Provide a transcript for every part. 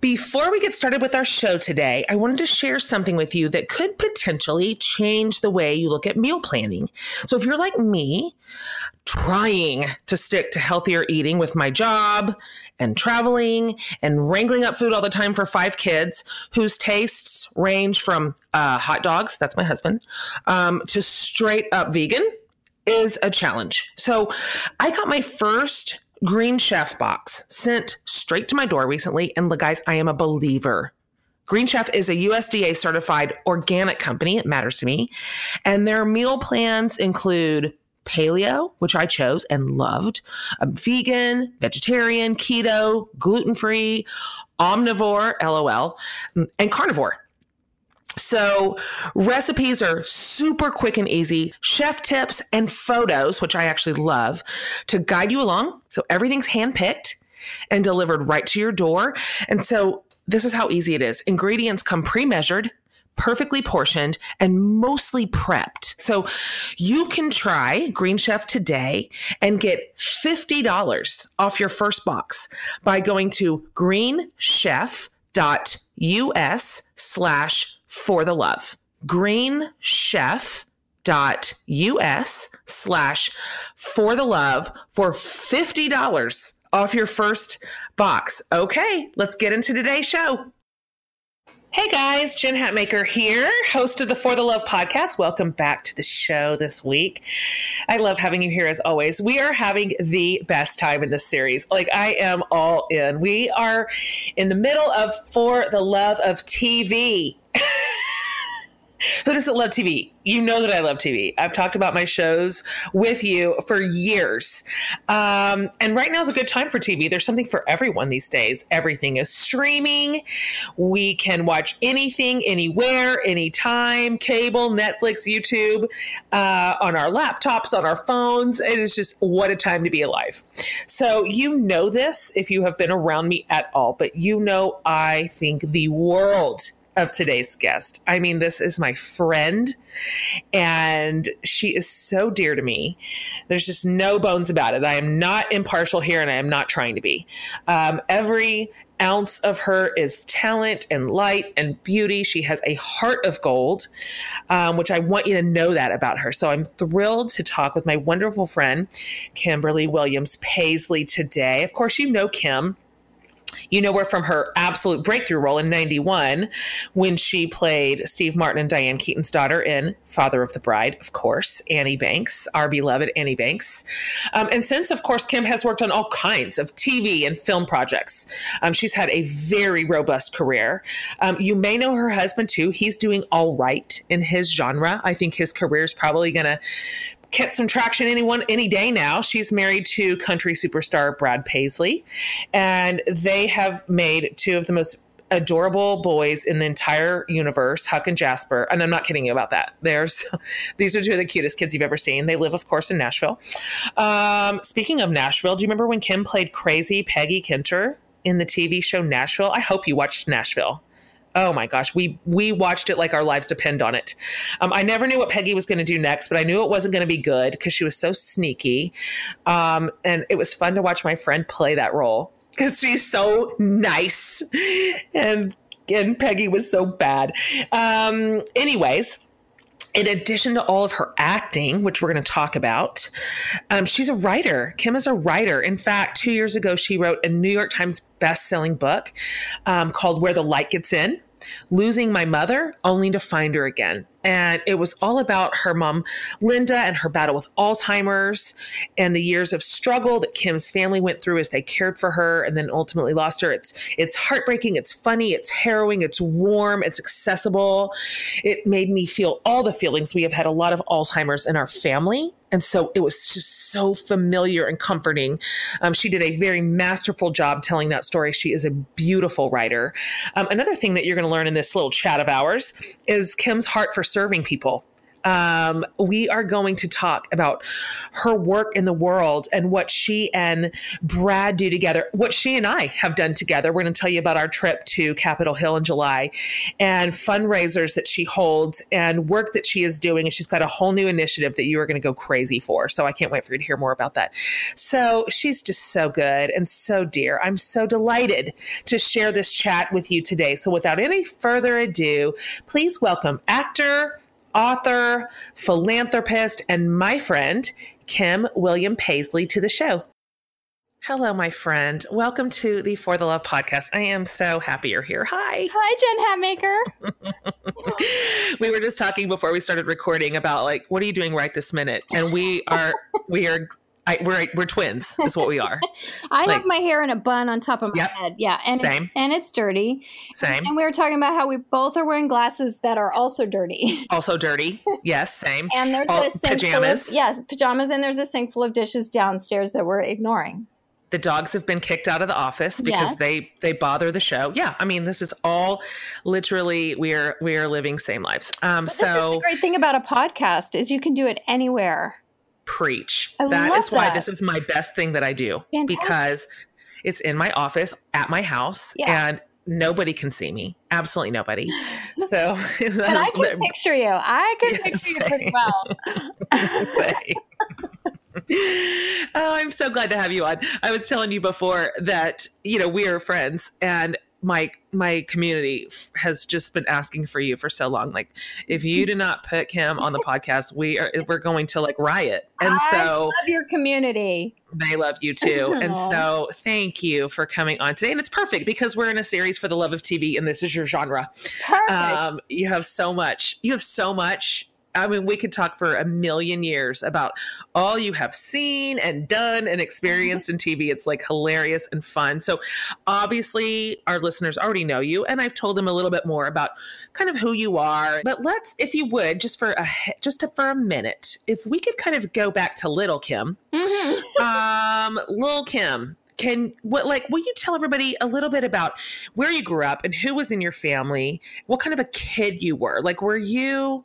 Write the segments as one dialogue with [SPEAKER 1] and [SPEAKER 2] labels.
[SPEAKER 1] Before we get started with our show today, I wanted to share something with you that could potentially change the way you look at meal planning. So, if you're like me, trying to stick to healthier eating with my job and traveling and wrangling up food all the time for five kids whose tastes range from uh, hot dogs, that's my husband, um, to straight up vegan is a challenge. So, I got my first Green Chef box sent straight to my door recently. And guys, I am a believer. Green Chef is a USDA certified organic company. It matters to me. And their meal plans include paleo, which I chose and loved, um, vegan, vegetarian, keto, gluten free, omnivore, LOL, and carnivore. So, recipes are super quick and easy, chef tips and photos, which I actually love, to guide you along. So, everything's handpicked and delivered right to your door. And so, this is how easy it is ingredients come pre measured, perfectly portioned, and mostly prepped. So, you can try Green Chef today and get $50 off your first box by going to greenchef.us slash for the love. greenchef.us slash for the love for $50 off your first box. Okay, let's get into today's show. Hey guys, Jen Hatmaker here, host of the For the Love podcast. Welcome back to the show this week. I love having you here as always. We are having the best time in this series. Like, I am all in. We are in the middle of For the Love of TV. Who doesn't love TV? You know that I love TV. I've talked about my shows with you for years. Um, and right now is a good time for TV. There's something for everyone these days. Everything is streaming. We can watch anything, anywhere, anytime cable, Netflix, YouTube, uh, on our laptops, on our phones. It is just what a time to be alive. So, you know this if you have been around me at all, but you know I think the world of today's guest. I mean, this is my friend, and she is so dear to me. There's just no bones about it. I am not impartial here, and I am not trying to be. Um, every ounce of her is talent and light and beauty. She has a heart of gold, um, which I want you to know that about her. So I'm thrilled to talk with my wonderful friend, Kimberly Williams Paisley, today. Of course, you know Kim you know her from her absolute breakthrough role in 91 when she played Steve Martin and Diane Keaton's daughter in Father of the Bride, of course, Annie Banks, our beloved Annie Banks. Um, and since, of course, Kim has worked on all kinds of TV and film projects. Um, she's had a very robust career. Um, you may know her husband too. He's doing all right in his genre. I think his career is probably going to get some traction anyone any day now. She's married to country superstar Brad Paisley, and they have made two of the most adorable boys in the entire universe, Huck and Jasper. And I'm not kidding you about that. There's these are two of the cutest kids you've ever seen. They live, of course, in Nashville. Um, speaking of Nashville, do you remember when Kim played crazy Peggy Kenter in the TV show Nashville? I hope you watched Nashville oh my gosh, we we watched it like our lives depend on it. Um, I never knew what Peggy was going to do next, but I knew it wasn't going to be good because she was so sneaky, um, and it was fun to watch my friend play that role because she's so nice, and and Peggy was so bad. Um, anyways in addition to all of her acting, which we're going to talk about, um, she's a writer. Kim is a writer. In fact, two years ago, she wrote a New York Times best-selling book um, called "Where the Light Gets In." Losing my mother only to find her again. And it was all about her mom, Linda, and her battle with Alzheimer's and the years of struggle that Kim's family went through as they cared for her and then ultimately lost her. It's it's heartbreaking, it's funny, it's harrowing, it's warm, it's accessible. It made me feel all the feelings. We have had a lot of Alzheimer's in our family. And so it was just so familiar and comforting. Um, she did a very masterful job telling that story. She is a beautiful writer. Um, another thing that you're going to learn in this little chat of ours is Kim's heart for serving people. Um, we are going to talk about her work in the world and what she and Brad do together, what she and I have done together. We're going to tell you about our trip to Capitol Hill in July and fundraisers that she holds and work that she is doing. And she's got a whole new initiative that you are going to go crazy for. So I can't wait for you to hear more about that. So she's just so good and so dear. I'm so delighted to share this chat with you today. So without any further ado, please welcome actor, author, philanthropist, and my friend, Kim William Paisley, to the show. Hello, my friend. Welcome to the For the Love podcast. I am so happy you're here. Hi.
[SPEAKER 2] Hi, Jen
[SPEAKER 1] Hatmaker. we were just talking before we started recording about like, what are you doing right this minute? And we are, we are I, we're we're twins, is what we are.
[SPEAKER 3] I like, have my hair in a bun on top of my yep, head. Yeah, and same. it's and it's dirty.
[SPEAKER 1] Same.
[SPEAKER 3] And we were talking about how we both are wearing glasses that are also dirty.
[SPEAKER 1] Also dirty. Yes, same.
[SPEAKER 3] and there's All, a sink pajamas. Full of, yes, pajamas, and there's a sink full of dishes downstairs that we're ignoring.
[SPEAKER 1] The dogs have been kicked out of the office because yes. they they bother the show. Yeah, I mean this is all literally we are we are living same lives. Um, so
[SPEAKER 3] the great thing about a podcast is you can do it anywhere
[SPEAKER 1] preach. I that is why that. this is my best thing that I do Fantastic. because it's in my office at my house yeah. and nobody can see me. Absolutely nobody. So,
[SPEAKER 3] but I can picture you. I can yeah, picture same. you pretty well.
[SPEAKER 1] oh, I'm so glad to have you on. I was telling you before that, you know, we are friends and my my community has just been asking for you for so long. Like if you do not put him on the podcast we are we're going to like riot. And I so
[SPEAKER 3] love your community.
[SPEAKER 1] They love you too. And so thank you for coming on today. And it's perfect because we're in a series for the love of tv and this is your genre.
[SPEAKER 3] Perfect.
[SPEAKER 1] Um, you have so much you have so much I mean, we could talk for a million years about all you have seen and done and experienced in TV. It's like hilarious and fun. So, obviously, our listeners already know you, and I've told them a little bit more about kind of who you are. But let's, if you would, just for a just for a minute, if we could kind of go back to Little Kim. Mm-hmm. um, Little Kim, can what like will you tell everybody a little bit about where you grew up and who was in your family what kind of a kid you were like were you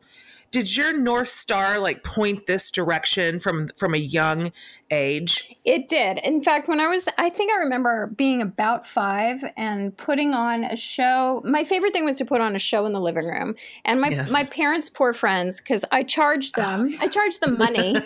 [SPEAKER 1] did your north star like point this direction from from a young age
[SPEAKER 3] it did in fact when i was i think i remember being about five and putting on a show my favorite thing was to put on a show in the living room and my yes. my parents poor friends because i charged them i charged them money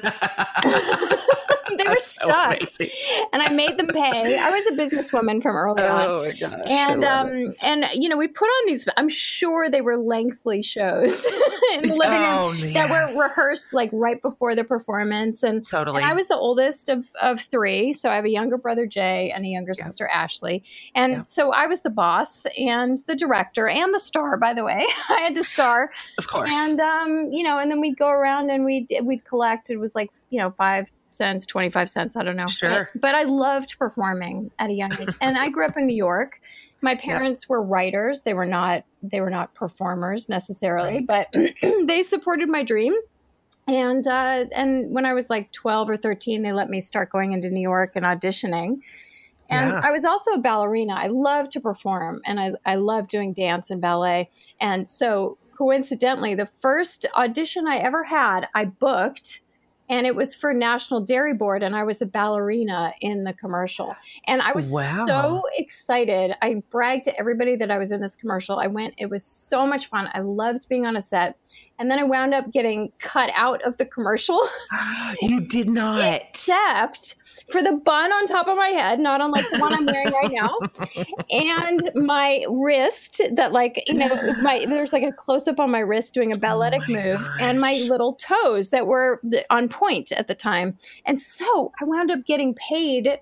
[SPEAKER 3] they were stuck, so and I made them pay. I was a businesswoman from early on. Oh my gosh! And um, and you know, we put on these. I'm sure they were lengthy shows in the living oh, room yes. that were rehearsed like right before the performance. And
[SPEAKER 1] totally,
[SPEAKER 3] and I was the oldest of of three, so I have a younger brother Jay and a younger yeah. sister Ashley, and yeah. so I was the boss and the director and the star. By the way, I had to star,
[SPEAKER 1] of course.
[SPEAKER 3] And um, you know, and then we'd go around and we'd we'd collect. It was like you know five cents, 25 cents, I don't know.
[SPEAKER 1] Sure.
[SPEAKER 3] But, but I loved performing at a young age. and I grew up in New York. My parents yeah. were writers. They were not they were not performers necessarily, right. but they supported my dream. And uh, and when I was like 12 or 13, they let me start going into New York and auditioning. And yeah. I was also a ballerina. I love to perform and I, I love doing dance and ballet. And so coincidentally, the first audition I ever had, I booked and it was for National Dairy Board, and I was a ballerina in the commercial. And I was wow. so excited. I bragged to everybody that I was in this commercial. I went, it was so much fun. I loved being on a set. And then I wound up getting cut out of the commercial.
[SPEAKER 1] you did not.
[SPEAKER 3] Except for the bun on top of my head, not unlike the one I'm wearing right now, and my wrist that like you know my there's like a close up on my wrist doing a oh balletic oh move, gosh. and my little toes that were on point at the time, and so I wound up getting paid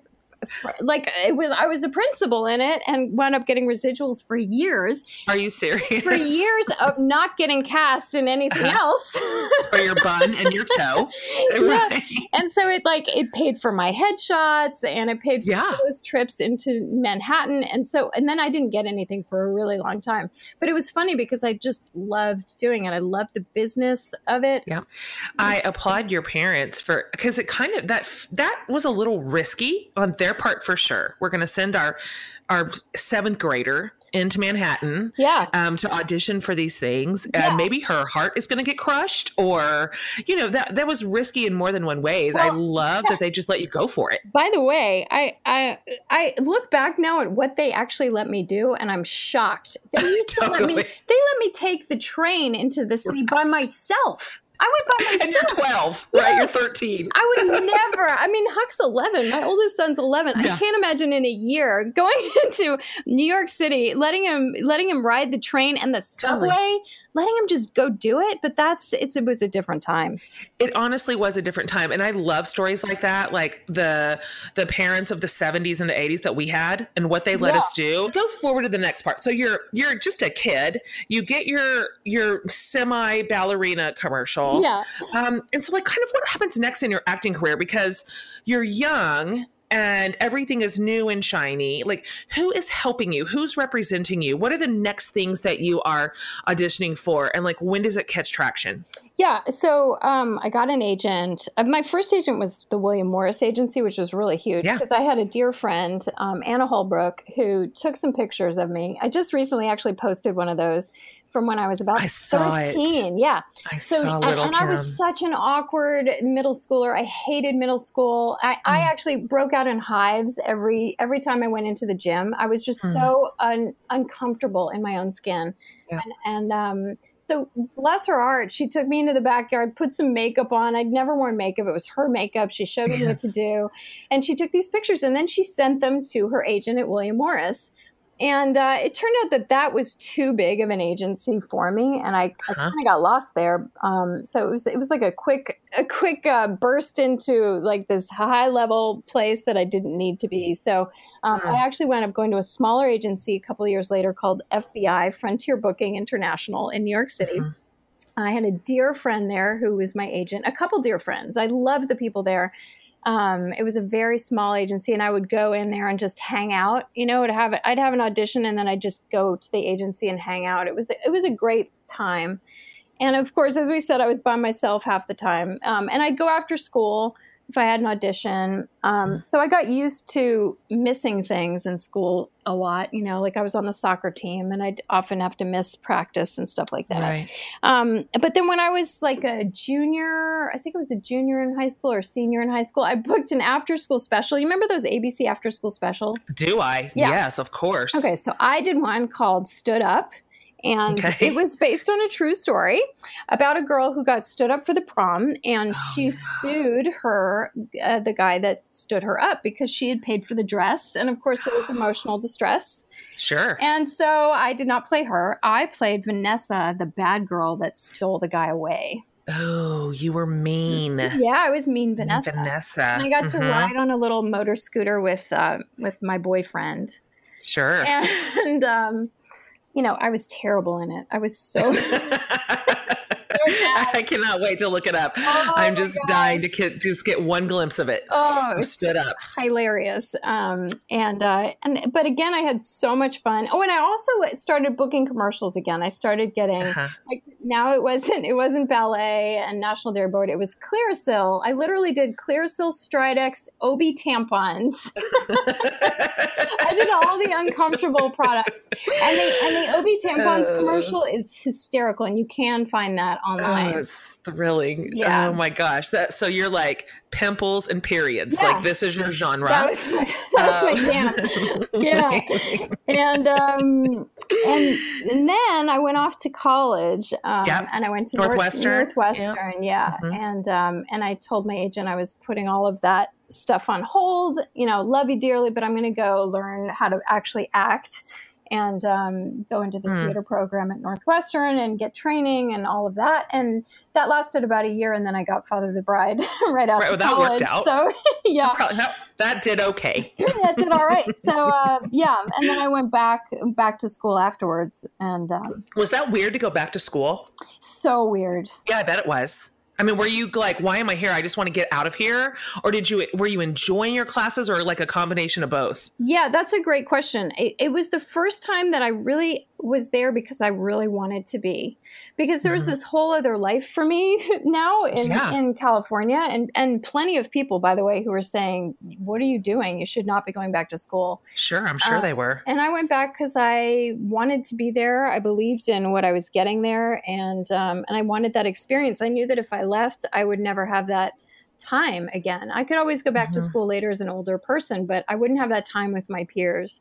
[SPEAKER 3] like it was I was a principal in it and wound up getting residuals for years.
[SPEAKER 1] Are you serious?
[SPEAKER 3] For years of not getting cast in anything uh-huh. else.
[SPEAKER 1] for your bun and your toe.
[SPEAKER 3] Right. Yeah. And so it like it paid for my headshots and it paid for yeah. those trips into Manhattan. And so and then I didn't get anything for a really long time. But it was funny because I just loved doing it. I loved the business of it.
[SPEAKER 1] Yeah. I applaud your parents for because it kind of that that was a little risky on their their part for sure. We're going to send our our seventh grader into Manhattan.
[SPEAKER 3] Yeah.
[SPEAKER 1] Um, to audition for these things, and
[SPEAKER 3] Yeah.
[SPEAKER 1] maybe her heart is going to get crushed, or you know that that was risky in more than one ways. I
[SPEAKER 3] Well,
[SPEAKER 1] love that they just let you go for it.
[SPEAKER 3] By the way, I, I I look back now at what they actually let me do, and I'm shocked. They used to let me. They let me take the train into the city by myself. I went by
[SPEAKER 1] And you're
[SPEAKER 3] myself.
[SPEAKER 1] 12, right? You're 13.
[SPEAKER 3] I would never. I mean, Huck's 11. My oldest son's 11.
[SPEAKER 1] Yeah.
[SPEAKER 3] I can't imagine in a year going into New York City, letting him letting him ride the train and the
[SPEAKER 1] Totally.
[SPEAKER 3] Letting him just go do it. But that's it's it was a different time.
[SPEAKER 1] It honestly was a different time, and I love stories like that, like the the parents of the 70s and the 80s that we had, and what they let
[SPEAKER 3] Yeah.
[SPEAKER 1] us do. Go forward to the next part. So you're you're just a kid. You get your your semi ballerina commercial.
[SPEAKER 3] Yeah.
[SPEAKER 1] Um, and so, like, kind of what happens next in your acting career because you're young and everything is new and shiny. Like, who is helping you? Who's representing you? What are the next things that you are auditioning for? And, like, when does it catch traction?
[SPEAKER 3] Yeah, so um, I got an agent. Uh, my first agent was the William Morris Agency, which was really huge
[SPEAKER 1] Yeah.
[SPEAKER 3] because I had a dear friend, um, Anna Holbrook, who took some pictures of me. I just recently actually posted one of those from when I was about
[SPEAKER 1] I saw it.
[SPEAKER 3] 13. Yeah.
[SPEAKER 1] I
[SPEAKER 3] So,
[SPEAKER 1] saw
[SPEAKER 3] and,
[SPEAKER 1] little
[SPEAKER 3] and I was such an awkward middle schooler. I hated middle school. I, I
[SPEAKER 1] Mm.
[SPEAKER 3] actually broke out in hives every every time I went into the gym. I was just
[SPEAKER 1] Mm.
[SPEAKER 3] so un, uncomfortable in my own skin.
[SPEAKER 1] Yeah.
[SPEAKER 3] And, and um, so, bless her heart, she took me into the backyard, put some makeup on. I'd never worn makeup. It was her makeup. She showed me what to do. And she took these pictures and then she sent them to her agent at William Morris. And uh, it turned out that that was too big of an agency for me, and I, I
[SPEAKER 1] Uh-huh.
[SPEAKER 3] kind of got lost there. Um, so it was it was like a quick a quick uh, burst into like this high level place that I didn't need to be. So um,
[SPEAKER 1] Hmm.
[SPEAKER 3] I actually wound up going to a smaller agency a couple of years later called FBI Frontier Booking International in New York City.
[SPEAKER 1] Mhm.
[SPEAKER 3] I had a dear friend there who was my agent, a couple dear friends. I loved the people there. Um, it was a very small agency, and I would go in there and just hang out. You know, to have I'd have an audition, and then I'd just go to the agency and hang out. It was it was a great time, and of course, as we said, I was by myself half the time, um, and I'd go after school if I had an audition. Um, so I got used to missing things in school a lot. You know, like I was on the soccer team, and I'd often have to miss practice and stuff like that.
[SPEAKER 1] Right.
[SPEAKER 3] Um, but then when I was like a junior, I think it was a junior in high school or senior in high school, I booked an after school special. You remember those ABC after school specials?
[SPEAKER 1] Do I?
[SPEAKER 3] Yeah.
[SPEAKER 1] Yes, of course.
[SPEAKER 3] Okay, so I did one called Stood Up. And
[SPEAKER 1] Okay.
[SPEAKER 3] it was based on a true story about a girl who got stood up for the prom, and
[SPEAKER 1] Oh,
[SPEAKER 3] she
[SPEAKER 1] yeah.
[SPEAKER 3] sued her, uh, the guy that stood her up, because she had paid for the dress, and of course there was emotional distress.
[SPEAKER 1] Sure.
[SPEAKER 3] And so I did not play her. I played Vanessa, the bad girl that stole the guy away.
[SPEAKER 1] oh, you were mean.
[SPEAKER 3] Yeah, I was mean Vanessa.
[SPEAKER 1] Vanessa.
[SPEAKER 3] And I got to
[SPEAKER 1] Mhm.
[SPEAKER 3] ride on a little motor scooter with uh, with my boyfriend,
[SPEAKER 1] Sure.
[SPEAKER 3] and um, you know I was terrible in it. I was so.
[SPEAKER 1] I cannot wait to look it up.
[SPEAKER 3] Oh
[SPEAKER 1] I'm just dying to get, just get one glimpse of it.
[SPEAKER 3] Oh, was
[SPEAKER 1] Stood up.
[SPEAKER 3] hilarious. Um, and uh, and but again, I had so much fun. Oh, and I also started booking commercials again. I started getting
[SPEAKER 1] Uh-huh.
[SPEAKER 3] like now it wasn't it wasn't ballet and National Dairy Board. It was Clearasil. I literally did Clearasil, Stridex, OB tampons. I did all the uncomfortable products, and the and the OB tampons
[SPEAKER 1] Oh.
[SPEAKER 3] commercial is hysterical, and you can find that
[SPEAKER 1] Oh,
[SPEAKER 3] online.
[SPEAKER 1] it's thrilling.
[SPEAKER 3] Yeah.
[SPEAKER 1] Oh my gosh. That so you're like pimples and periods.
[SPEAKER 3] Yeah.
[SPEAKER 1] Like this is your genre.
[SPEAKER 3] that was my, that was my jam.
[SPEAKER 1] Um,
[SPEAKER 3] Yeah. and um and, and then I went off to college um,
[SPEAKER 1] Yep.
[SPEAKER 3] and I went to North-
[SPEAKER 1] Northwestern.
[SPEAKER 3] Northwestern, yeah.
[SPEAKER 1] Mhm.
[SPEAKER 3] And um and I told my agent I was putting all of that stuff on hold. You know, love you dearly, but I'm going to go learn how to actually act and um, go into the
[SPEAKER 1] Hmm.
[SPEAKER 3] theater program at Northwestern and get training and all of that. And that lasted about a year, and then I got Father the Bride right after
[SPEAKER 1] well, that
[SPEAKER 3] college.
[SPEAKER 1] worked out.
[SPEAKER 3] So yeah,
[SPEAKER 1] Probably- that, that did okay.
[SPEAKER 3] that did all right. So uh, yeah, and then I went back back to school afterwards, and um,
[SPEAKER 1] Was that weird to go back to school?
[SPEAKER 3] so weird.
[SPEAKER 1] Yeah, I bet it was. I mean, were you like, why am I here? I just want to get out of here, or did you were you enjoying your classes, or like a combination of both?
[SPEAKER 3] Yeah, that's a great question. It, it was the first time that I really was there because I really wanted to be, because there was mm-hmm. this whole other life for me now in yeah. in California, and and plenty of people, by the way, who were saying, "What are you doing? You should not be going back to school."
[SPEAKER 1] Sure, I'm sure uh, they were.
[SPEAKER 3] And I went back because I wanted to be there. I believed in what I was getting there, and um, and I wanted that experience. I knew that if I left, I would never have that time again. I could always go back mm-hmm. to school later as an older person, but I wouldn't have that time with my peers.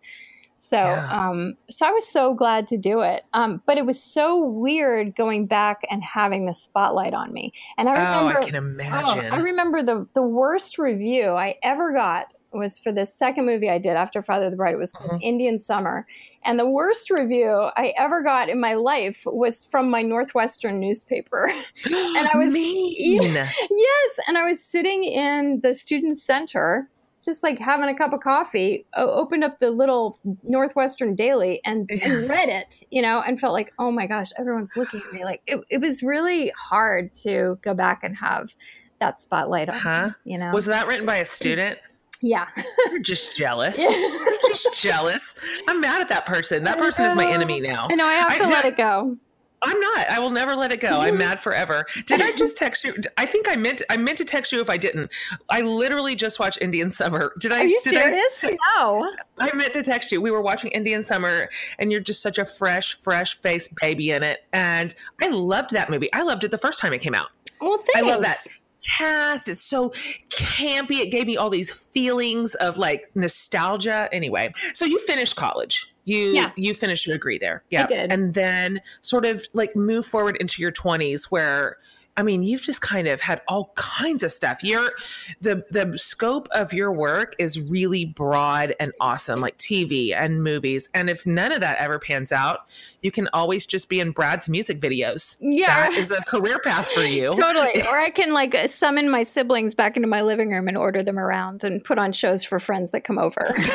[SPEAKER 3] So, yeah. um, so I was so glad to do it. Um, but it was so weird going back and having the spotlight on me. And I remember,
[SPEAKER 1] oh, I can imagine.
[SPEAKER 3] Oh, I remember the the worst review I ever got was for the second movie I did after Father of the Bride. It was called uh-huh. Indian Summer. And the worst review I ever got in my life was from my Northwestern newspaper. and I was
[SPEAKER 1] mean.
[SPEAKER 3] Yes, and I was sitting in the student center just like having a cup of coffee, opened up the little Northwestern Daily and, yes. and, read it, you know, and felt like, oh my gosh, everyone's looking at me. Like it, it was really hard to go back and have that spotlight on huh? Me, you know.
[SPEAKER 1] Was that written by a student?
[SPEAKER 3] Yeah.
[SPEAKER 1] You're just jealous. You're just jealous. I'm mad at that person. That person is my enemy now.
[SPEAKER 3] I know I have to I, let it go.
[SPEAKER 1] I'm not. I will never let it go. I'm mm-hmm. mad forever. Did I just text you? I think I meant I meant to text you if I didn't. I literally just watched Indian Summer. Did I?
[SPEAKER 3] Are you
[SPEAKER 1] did
[SPEAKER 3] serious?
[SPEAKER 1] I,
[SPEAKER 3] no.
[SPEAKER 1] I meant to text you. We were watching Indian Summer, and you're just such a fresh, fresh faced baby in it. And I loved that movie. I loved it the first time it came out.
[SPEAKER 3] Well, thanks.
[SPEAKER 1] I love that cast. It's so campy. It gave me all these feelings of like nostalgia. Anyway, so you finished college. You yeah. you finished your degree there.
[SPEAKER 3] Yeah.
[SPEAKER 1] And then sort of like move forward into your 20s where I mean, you've just kind of had all kinds of stuff. You're the the scope of your work is really broad and awesome, like TV and movies. And if none of that ever pans out, you can always just be in Brad's music videos.
[SPEAKER 3] Yeah,
[SPEAKER 1] that is a career path for you.
[SPEAKER 3] totally. Or I can like summon my siblings back into my living room and order them around and put on shows for friends that come over.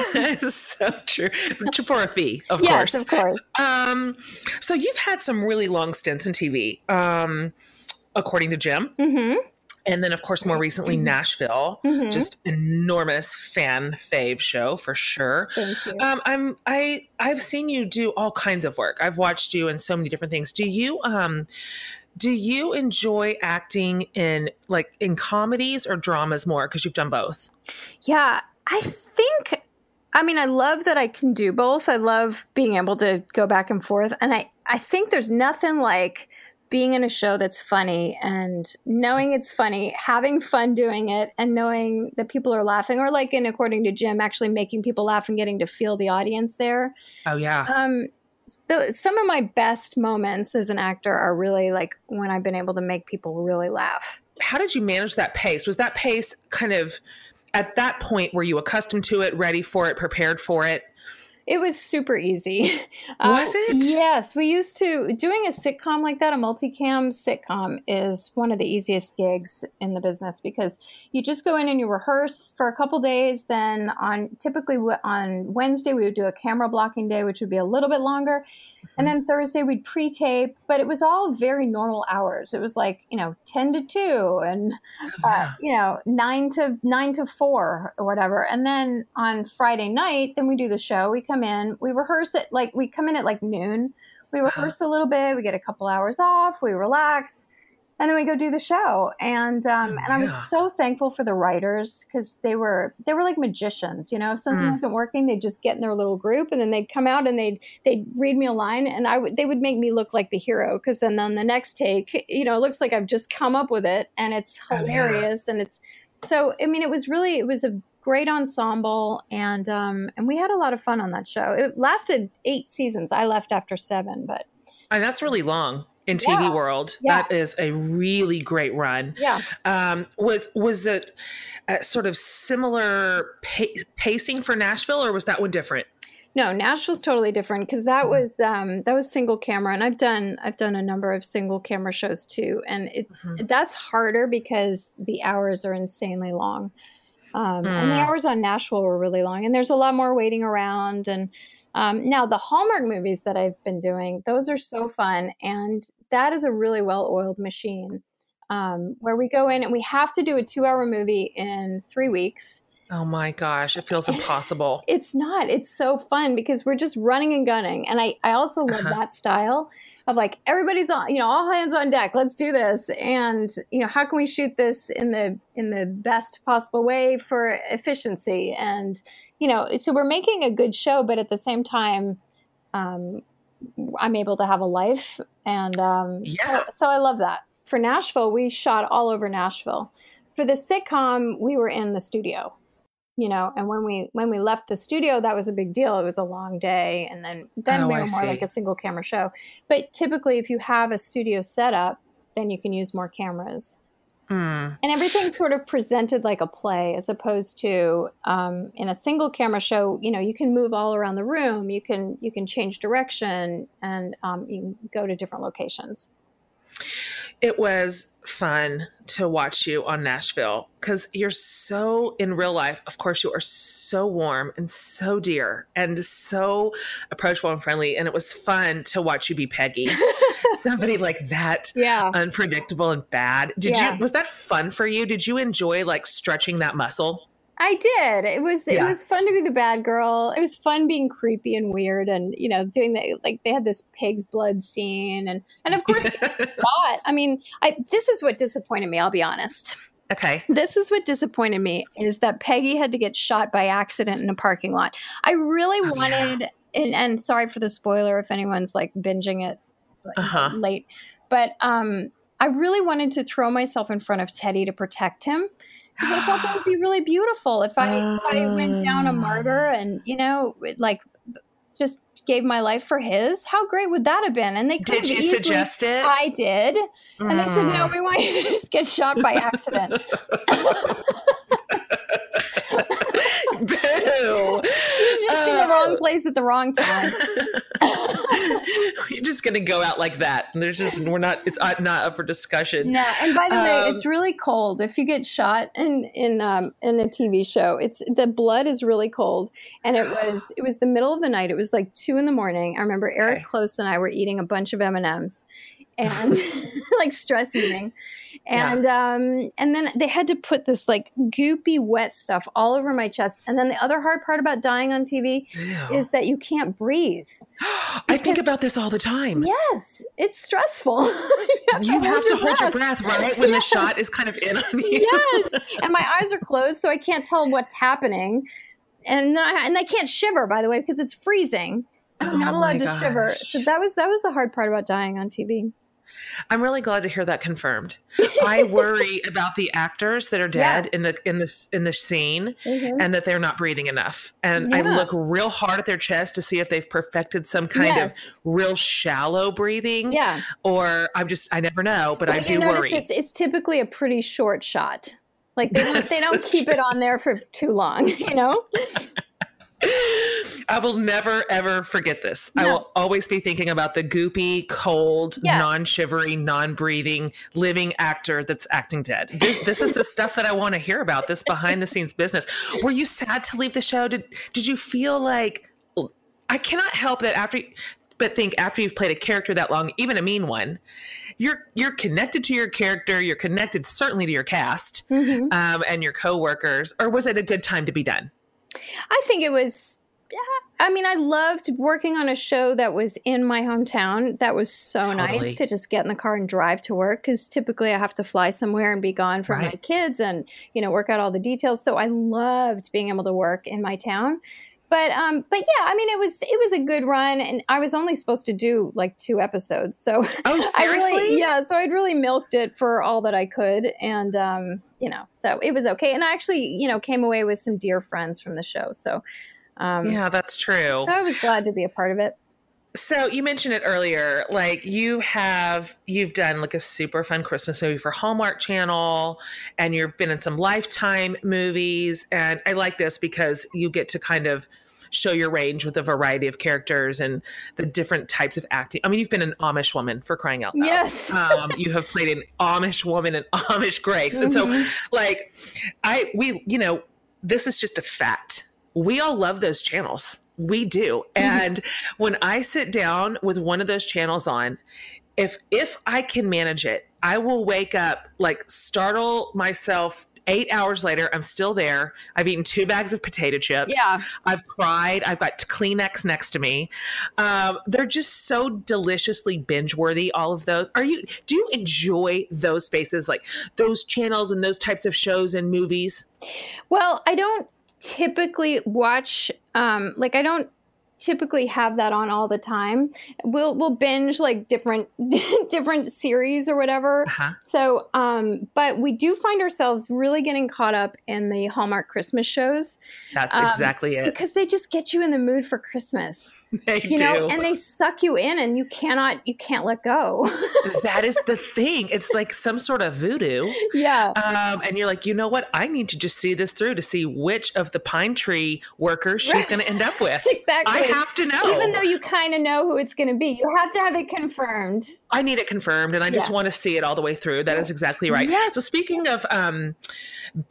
[SPEAKER 1] So true. For a fee, of
[SPEAKER 3] yes,
[SPEAKER 1] course.
[SPEAKER 3] Yes, of course.
[SPEAKER 1] Um, so you've had some really long stints in TV. Um according to Jim.
[SPEAKER 3] Mm-hmm.
[SPEAKER 1] And then, of course, more recently, mm-hmm. Nashville. Mm-hmm. Just enormous fan fave show for sure.
[SPEAKER 3] Thank you.
[SPEAKER 1] Um, I'm I I've seen you do all kinds of work. I've watched you in so many different things. Do you um do you enjoy acting in like in comedies or dramas more because you've done both?
[SPEAKER 3] Yeah, I think I mean, I love that I can do both. I love being able to go back and forth. And I, I think there's nothing like being in a show that's funny and knowing it's funny, having fun doing it, and knowing that people are laughing, or like in According to Jim, actually making people laugh and getting to feel the audience there.
[SPEAKER 1] Oh, yeah.
[SPEAKER 3] Um, the, some of my best moments as an actor are really like when I've been able to make people really laugh.
[SPEAKER 1] How did you manage that pace? Was that pace kind of at that point, were you accustomed to it, ready for it, prepared for it?
[SPEAKER 3] It was super easy.
[SPEAKER 1] Uh, was it?
[SPEAKER 3] Yes. We used to, doing a sitcom like that, a multicam sitcom, is one of the easiest gigs in the business because you just go in and you rehearse for a couple days. Then, on typically on Wednesday, we would do a camera blocking day, which would be a little bit longer. And then Thursday we'd pre-tape, but it was all very normal hours. It was like you know ten to two, and uh, you know nine to nine to four or whatever. And then on Friday night, then we do the show. We come in, we rehearse it like we come in at like noon. We uh-huh. rehearse a little bit. We get a couple hours off. We relax and then we go do the show. And um, and i was so thankful for the writers because they were they were like magicians you know? If something mm. wasn't working they'd just get in their little group and then they'd come out and they'd they'd read me a line and i would they would make me look like the hero because then on the next take you know it looks like i've just come up with it and it's hilarious oh, yeah. and it's so i mean it was really it was a great ensemble and um and we had a lot of fun on that show. It lasted eight seasons. I left after seven but
[SPEAKER 1] that's really long in TV yeah. world. Yeah. That is a really great run.
[SPEAKER 3] Yeah.
[SPEAKER 1] Um, was was it a sort of similar pa- pacing for Nashville, or was that one different?
[SPEAKER 3] No, Nashville's totally different because that mm-hmm. was um, that was single camera, and I've done I've done a number of single camera shows too, and it, mm-hmm. that's harder because the hours are insanely long, um, mm. and the mm. hours on Nashville were really long, and there's a lot more waiting around and um, now, the Hallmark movies that I've been doing, those are so fun. And that is a really well oiled machine. um, where we go in and we have to do a two hour movie in three weeks.
[SPEAKER 1] Oh my gosh, it feels impossible.
[SPEAKER 3] It's not. It's so fun because we're just running and gunning. And I, I also love
[SPEAKER 1] Uh-huh.
[SPEAKER 3] that style of like everybody's on, you know, all hands on deck. Let's do this. And, you know, how can we shoot this in the in the best possible way for efficiency? And, you know, so we're making a good show, but at the same time, um, I'm able to have a life. And um,
[SPEAKER 1] Yeah.
[SPEAKER 3] so, so I love that. For Nashville, we shot all over Nashville. For the sitcom, we were in the studio you know and when we when we left the studio that was a big deal it was a long day and then then
[SPEAKER 1] Oh,
[SPEAKER 3] we
[SPEAKER 1] I
[SPEAKER 3] were more
[SPEAKER 1] see.
[SPEAKER 3] like a single camera show but typically if you have a studio setup then you can use more cameras
[SPEAKER 1] Mm.
[SPEAKER 3] and everything's sort of presented like a play as opposed to um, in a single camera show you know you can move all around the room you can you can change direction and um, you can go to different locations
[SPEAKER 1] It was fun to watch you on Nashville because you're so in real life. Of course, you are so warm and so dear and so approachable and friendly. And it was fun to watch you be Peggy, somebody like that,
[SPEAKER 3] yeah
[SPEAKER 1] unpredictable and bad. Did
[SPEAKER 3] Yeah.
[SPEAKER 1] you? Was that fun for you? Did you enjoy like stretching that muscle?
[SPEAKER 3] I did. It was it was fun to be the bad girl. It was fun being creepy and weird, and you know, doing the like they had this pig's blood scene, and and of course, God, I mean, I this is what disappointed me. I'll be honest.
[SPEAKER 1] okay.
[SPEAKER 3] This is what disappointed me is that Peggy had to get shot by accident in a parking lot. I really
[SPEAKER 1] Oh, yeah.
[SPEAKER 3] wanted, and, and sorry for the spoiler if anyone's like binging it
[SPEAKER 1] Uh-huh.
[SPEAKER 3] late, but um, I really wanted to throw myself in front of Teddy to protect him. I thought that would be really beautiful if I if I went down a martyr and you know like just gave my life for his. How great would that have been? And they could
[SPEAKER 1] Did you
[SPEAKER 3] easily,
[SPEAKER 1] suggest it?
[SPEAKER 3] I did, and they said no.
[SPEAKER 1] Mm.
[SPEAKER 3] We want you to just get shot by accident.
[SPEAKER 1] Boo.
[SPEAKER 3] You're just in the wrong place at the wrong time.
[SPEAKER 1] You're just gonna go out like that. And there's just we're not. It's not up for discussion.
[SPEAKER 3] No, and by the way,
[SPEAKER 1] Um,
[SPEAKER 3] it's really cold. If you get shot in in um, in a TV show, it's the blood is really cold, and it was it was the middle of the night. It was like two in the morning. I remember Eric
[SPEAKER 1] Okay.
[SPEAKER 3] Close and I were eating a bunch of M and like stress eating,
[SPEAKER 1] Yeah.
[SPEAKER 3] and um and then they had to put this like goopy wet stuff all over my chest. And then the other hard part about dying on TV
[SPEAKER 1] Ew.
[SPEAKER 3] is that you can't breathe.
[SPEAKER 1] I think about this all the time.
[SPEAKER 3] Yes, it's stressful.
[SPEAKER 1] You have to hold your
[SPEAKER 3] breath.
[SPEAKER 1] breath, right? When
[SPEAKER 3] Yes.
[SPEAKER 1] the shot is kind of in on you.
[SPEAKER 3] yes and my eyes are closed so i can't tell what's happening and I, and i can't shiver by the way because it's freezing i'm
[SPEAKER 1] Oh
[SPEAKER 3] not allowed to
[SPEAKER 1] my
[SPEAKER 3] shiver so that was that was the hard part about dying on tv
[SPEAKER 1] I'm really glad to hear that confirmed. I worry about the actors that are dead in the in this in the scene
[SPEAKER 3] Mhm.
[SPEAKER 1] and that they're not breathing enough. And I look real hard at their chest to see if they've perfected some kind
[SPEAKER 3] yes.
[SPEAKER 1] of real shallow breathing
[SPEAKER 3] yeah
[SPEAKER 1] or I'm just I never know, but I do worry.
[SPEAKER 3] it's it's typically a pretty short shot like they don't, they don't keep it on there for too long you know
[SPEAKER 1] I will never ever forget this. I will always be thinking about the goopy, cold,
[SPEAKER 3] Yeah.
[SPEAKER 1] non-shivery, non-breathing, living actor that's acting dead. This, this is the stuff that I want to hear about. This behind-the-scenes business. Were you sad to leave the show? Did Did you feel like I cannot help that after, but think after you've played a character that long, even a mean one, you're you're connected to your character. You're connected certainly to your cast
[SPEAKER 3] Mhm.
[SPEAKER 1] um, and your coworkers. Or was it a good time to be done?
[SPEAKER 3] I think it was. yeah, I mean, I loved working on a show that was in my hometown. That was so nice to just get in the car and drive to work because typically I have to fly somewhere and be gone from my kids and you know work out all the details. So I loved being able to work in my town. But um, but yeah, I mean, it was it was a good run, and I was only supposed to do like two episodes, so
[SPEAKER 1] Oh,
[SPEAKER 3] I
[SPEAKER 1] seriously?
[SPEAKER 3] really, yeah, so I'd really milked it for all that I could, and um, you know, so it was okay. And I actually, you know, came away with some dear friends from the show, so um,
[SPEAKER 1] Yeah, that's true.
[SPEAKER 3] so I was glad to be a part of it.
[SPEAKER 1] So you mentioned it earlier, like you have you've done like a super fun Christmas movie for Hallmark Channel, and you've been in some Lifetime movies, and I like this because you get to kind of show your range with a variety of characters and the different types of acting. I mean, you've been an Amish woman for crying out loud.
[SPEAKER 3] Yes.
[SPEAKER 1] um, you have played an Amish woman in Amish Grace, and so
[SPEAKER 3] Mhm.
[SPEAKER 1] like I we you know this is just a fact. We all love those channels. We do. And when I sit down with one of those channels on, if if I can manage it I will wake up, like startle myself eight hours later, I'm still there. I've eaten two bags of potato chips.
[SPEAKER 3] Yeah.
[SPEAKER 1] I've cried. I've got Kleenex next to me. Um, they're just so deliciously binge worthy. All of those. Are you? Do you enjoy those spaces, like those channels and those types of shows and movies?
[SPEAKER 3] Well, I don't typically watch. Um, like I don't typically have that on all the time. We'll we'll binge like different different series or whatever.
[SPEAKER 1] Uh-huh.
[SPEAKER 3] So, um, but we do find ourselves really getting caught up in the Hallmark Christmas shows
[SPEAKER 1] That's
[SPEAKER 3] Um,
[SPEAKER 1] exactly it.
[SPEAKER 3] because they just get you in the mood for Christmas,
[SPEAKER 1] They
[SPEAKER 3] you
[SPEAKER 1] do.
[SPEAKER 3] know, and they suck you in, and you cannot you can't let go.
[SPEAKER 1] that is the thing. It's like some sort of voodoo.
[SPEAKER 3] yeah.
[SPEAKER 1] Um, and you're like, you know what? I need to just see this through to see which of the pine tree workers she's
[SPEAKER 3] Right.
[SPEAKER 1] going to end up with.
[SPEAKER 3] Exactly.
[SPEAKER 1] I have to know.
[SPEAKER 3] Even though you kind of know who it's going to be, you have to have it confirmed.
[SPEAKER 1] I need it confirmed, and I just want to see it all the way through. That is exactly right.
[SPEAKER 3] Yes.
[SPEAKER 1] So speaking of um,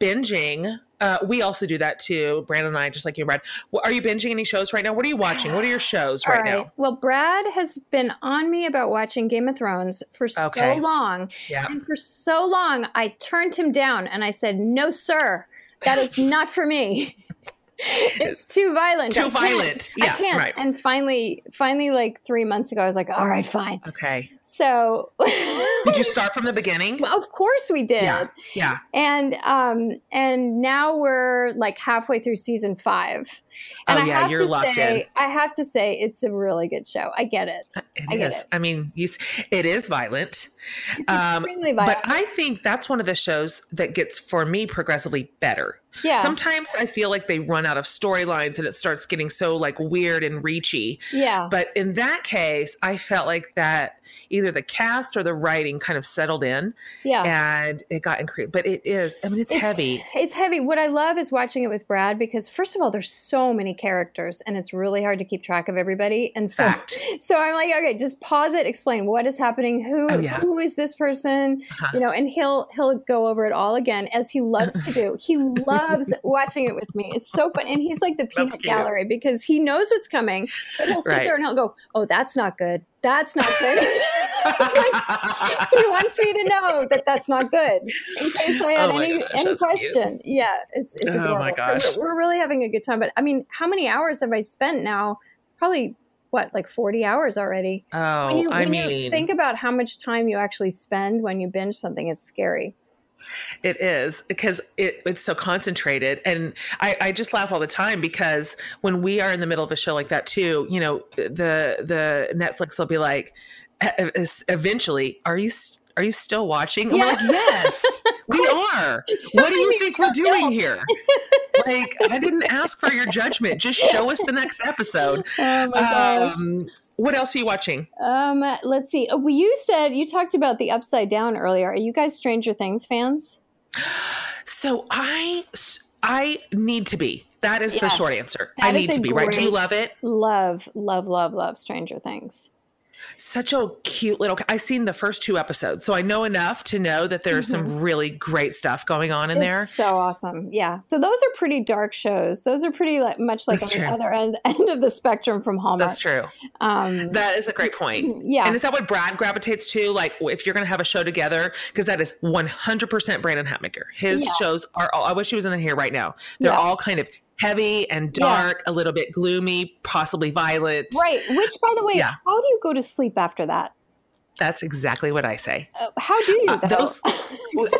[SPEAKER 1] binging, uh, we also do that too. Brandon and I, just like you, Brad. Wh- Are you binging any shows right now? What are you watching? What are your shows right,
[SPEAKER 3] right.
[SPEAKER 1] now?
[SPEAKER 3] Well, Brad has been on me about watching Game of Thrones for so long.
[SPEAKER 1] Yeah.
[SPEAKER 3] And for so long, I turned him down and I said, no, sir, that is not for me. it's too violent.
[SPEAKER 1] Too
[SPEAKER 3] I can't.
[SPEAKER 1] violent. Yeah,
[SPEAKER 3] I can't.
[SPEAKER 1] right.
[SPEAKER 3] And finally, finally, like three months ago, I was like, all right, fine.
[SPEAKER 1] Okay.
[SPEAKER 3] So,
[SPEAKER 1] Did you start from the beginning?
[SPEAKER 3] Well, of course we did.
[SPEAKER 1] Yeah. Yeah.
[SPEAKER 3] And um and now we're like halfway through season five. And
[SPEAKER 1] Oh,
[SPEAKER 3] I
[SPEAKER 1] yeah,
[SPEAKER 3] have
[SPEAKER 1] you're
[SPEAKER 3] to
[SPEAKER 1] locked
[SPEAKER 3] say,
[SPEAKER 1] in.
[SPEAKER 3] I have to say it's a really good show. I get it.
[SPEAKER 1] It
[SPEAKER 3] I get it.
[SPEAKER 1] I mean, you, it is violent.
[SPEAKER 3] It's
[SPEAKER 1] Um,
[SPEAKER 3] extremely violent.
[SPEAKER 1] But I think that's one of the shows that gets, for me, progressively better.
[SPEAKER 3] yeah.
[SPEAKER 1] Sometimes I feel like they run out of storylines and it starts getting so like weird and reachy.
[SPEAKER 3] yeah.
[SPEAKER 1] But in that case, I felt like that either the cast or the writing kind of settled in
[SPEAKER 3] Yeah.
[SPEAKER 1] and it got increased. But it is, I mean, it's,
[SPEAKER 3] It's-
[SPEAKER 1] heavy.
[SPEAKER 3] It's heavy. What I love is watching it with Brad because first of all, there's so many characters and it's really hard to keep track of everybody. And so
[SPEAKER 1] Fact.
[SPEAKER 3] so I'm like, okay, just pause it, explain what is happening, who
[SPEAKER 1] Oh, yeah.
[SPEAKER 3] who is this person,
[SPEAKER 1] Uh-huh.
[SPEAKER 3] you know, and he'll he'll go over it all again as he loves to do. He loves watching it with me. It's so fun, and he's like the peanut gallery because he knows what's coming, but he'll sit
[SPEAKER 1] Right.
[SPEAKER 3] there and he'll go, "Oh, that's not good. That's not good." Like, he wants me to know that that's not good in case I had
[SPEAKER 1] Oh
[SPEAKER 3] any
[SPEAKER 1] gosh,
[SPEAKER 3] any
[SPEAKER 1] that's cute.
[SPEAKER 3] question. Yeah, it's it's
[SPEAKER 1] Oh
[SPEAKER 3] adorable.
[SPEAKER 1] my
[SPEAKER 3] So
[SPEAKER 1] gosh.
[SPEAKER 3] we're, we're really having a good time. But I mean, how many hours have I spent now? Probably what, like forty hours already.
[SPEAKER 1] oh,
[SPEAKER 3] When you,
[SPEAKER 1] I mean,
[SPEAKER 3] you think about how much time you actually spend when you binge something, it's scary.
[SPEAKER 1] It is because it, it's so concentrated. And I, I just laugh all the time because when we are in the middle of a show like that too, you know, the the Netflix will be like, "E- e- eventually, are you are you still watching?
[SPEAKER 3] Yeah.
[SPEAKER 1] like, yes, we are. What do you think we're doing here? Like, I didn't ask for your judgment. Just show us the next episode.
[SPEAKER 3] Oh my gosh.
[SPEAKER 1] Um, what else are you watching?
[SPEAKER 3] Um, let's see. Oh, well, you said you talked about the Upside Down earlier. Are you guys Stranger Things fans?
[SPEAKER 1] So I I need to be. That is the short answer.
[SPEAKER 3] That
[SPEAKER 1] I need to be. Right? Do you love it?
[SPEAKER 3] Love, love, love, love Stranger Things.
[SPEAKER 1] Such a cute little. I've seen the first two episodes, so I know enough to know that there's some really great stuff going on in
[SPEAKER 3] It's
[SPEAKER 1] there.
[SPEAKER 3] so awesome. Yeah. So those are pretty dark shows. Those are pretty like much like
[SPEAKER 1] That's
[SPEAKER 3] on the other end, end of the spectrum from Hallmark.
[SPEAKER 1] That's true.
[SPEAKER 3] Um,
[SPEAKER 1] That is a great point.
[SPEAKER 3] yeah.
[SPEAKER 1] And is that what Brad gravitates to? Like, if you're going to have a show together, because that is 100% Brandon Hatmaker. His
[SPEAKER 3] Yeah.
[SPEAKER 1] shows are all, I wish he was in here right now. They're
[SPEAKER 3] Yeah.
[SPEAKER 1] all kind of heavy and
[SPEAKER 3] Yeah.
[SPEAKER 1] dark, a little bit gloomy, possibly violent.
[SPEAKER 3] right. Which, by the way,
[SPEAKER 1] Yeah.
[SPEAKER 3] how do you go to sleep after that?
[SPEAKER 1] That's exactly what I say.
[SPEAKER 3] Uh, how do you?
[SPEAKER 1] Uh, those-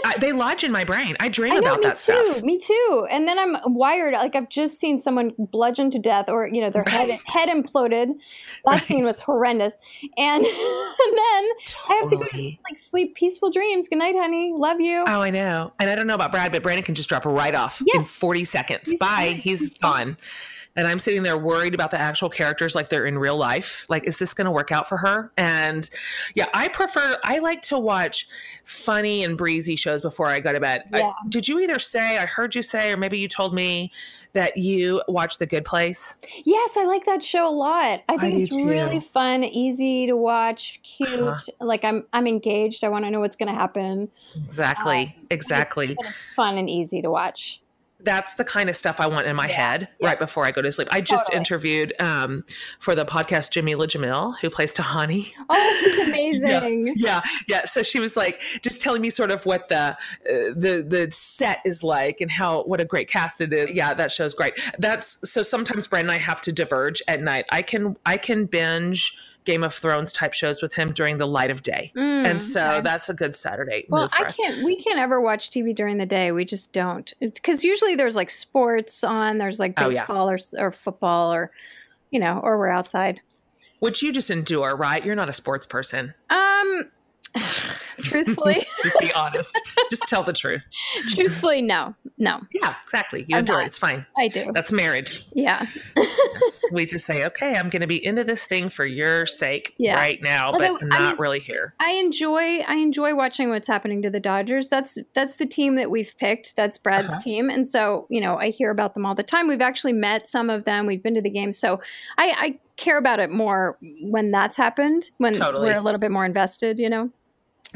[SPEAKER 1] I, they lodge in my brain. I dream
[SPEAKER 3] I know,
[SPEAKER 1] about
[SPEAKER 3] me
[SPEAKER 1] that
[SPEAKER 3] too.
[SPEAKER 1] stuff.
[SPEAKER 3] Me too. And then I'm wired. Like I've just seen someone bludgeoned to death, or you know, their head
[SPEAKER 1] Right.
[SPEAKER 3] head imploded. That
[SPEAKER 1] Right.
[SPEAKER 3] scene was horrendous. And, and then I have to go
[SPEAKER 1] Totally.
[SPEAKER 3] like sleep peaceful dreams. Good night, honey. Love you.
[SPEAKER 1] Oh, I know. And I don't know about Brad, but Brandon can just drop right off in 40 seconds.
[SPEAKER 3] He's
[SPEAKER 1] Bye.
[SPEAKER 3] fine.
[SPEAKER 1] He's gone. And I'm sitting there worried about the actual characters like they're in real life. Like, is this going to work out for her? And yeah, I prefer, I like to watch funny and breezy shows before I go to bed. I- did you either say, I heard you say, or maybe you told me that you watch The Good Place?
[SPEAKER 3] Yes, I like that show a lot. I think
[SPEAKER 1] do
[SPEAKER 3] it's really fun, easy to watch, cute.
[SPEAKER 1] Uh-huh.
[SPEAKER 3] Like I'm I'm engaged. I want to know what's going to happen.
[SPEAKER 1] Exactly.
[SPEAKER 3] Um,
[SPEAKER 1] exactly.
[SPEAKER 3] And it's fun and easy to watch.
[SPEAKER 1] That's the kind of stuff I want in my
[SPEAKER 3] Yeah,
[SPEAKER 1] head
[SPEAKER 3] yeah.
[SPEAKER 1] right before I go to sleep. I just
[SPEAKER 3] Totally.
[SPEAKER 1] interviewed um, for the podcast Jameela Jamil, who plays Tahani.
[SPEAKER 3] Oh, he's amazing.
[SPEAKER 1] Yeah, yeah. So she was like just telling me sort of what the uh, the the set is like and how what a great cast it is. Yeah, that show's great. That's so sometimes Brent and I have to diverge at night. I can I can binge Game of Thrones type shows with him during the light of day.
[SPEAKER 3] Mm,
[SPEAKER 1] and so
[SPEAKER 3] okay.
[SPEAKER 1] that's a good Saturday
[SPEAKER 3] Well, I can't. We can't ever watch TV during the day. We just don't, because usually there's like sports on. There's like
[SPEAKER 1] Oh, yeah.
[SPEAKER 3] baseball or or football or, you know, or we're outside.
[SPEAKER 1] Which you just endure, right? You're not a sports person.
[SPEAKER 3] Um, truthfully,
[SPEAKER 1] just be honest. just tell the truth.
[SPEAKER 3] truthfully, no, no,
[SPEAKER 1] Yeah, exactly. You
[SPEAKER 3] I'm
[SPEAKER 1] endure
[SPEAKER 3] not.
[SPEAKER 1] it. It's fine.
[SPEAKER 3] I do.
[SPEAKER 1] That's marriage.
[SPEAKER 3] Yeah,
[SPEAKER 1] we just say, okay, I'm going to be into this thing for your sake
[SPEAKER 3] Yeah.
[SPEAKER 1] right now,
[SPEAKER 3] Although,
[SPEAKER 1] but I'm
[SPEAKER 3] I
[SPEAKER 1] not
[SPEAKER 3] mean-
[SPEAKER 1] really here.
[SPEAKER 3] I enjoy. I enjoy watching what's happening to the Dodgers. That's that's the team that we've picked. That's Brad's
[SPEAKER 1] Uh-huh.
[SPEAKER 3] team, and so you know I hear about them all the time. We've actually met some of them. We've been to the games, so I, I care about it more when that's happened. When
[SPEAKER 1] Totally.
[SPEAKER 3] we're a little bit more invested, you know.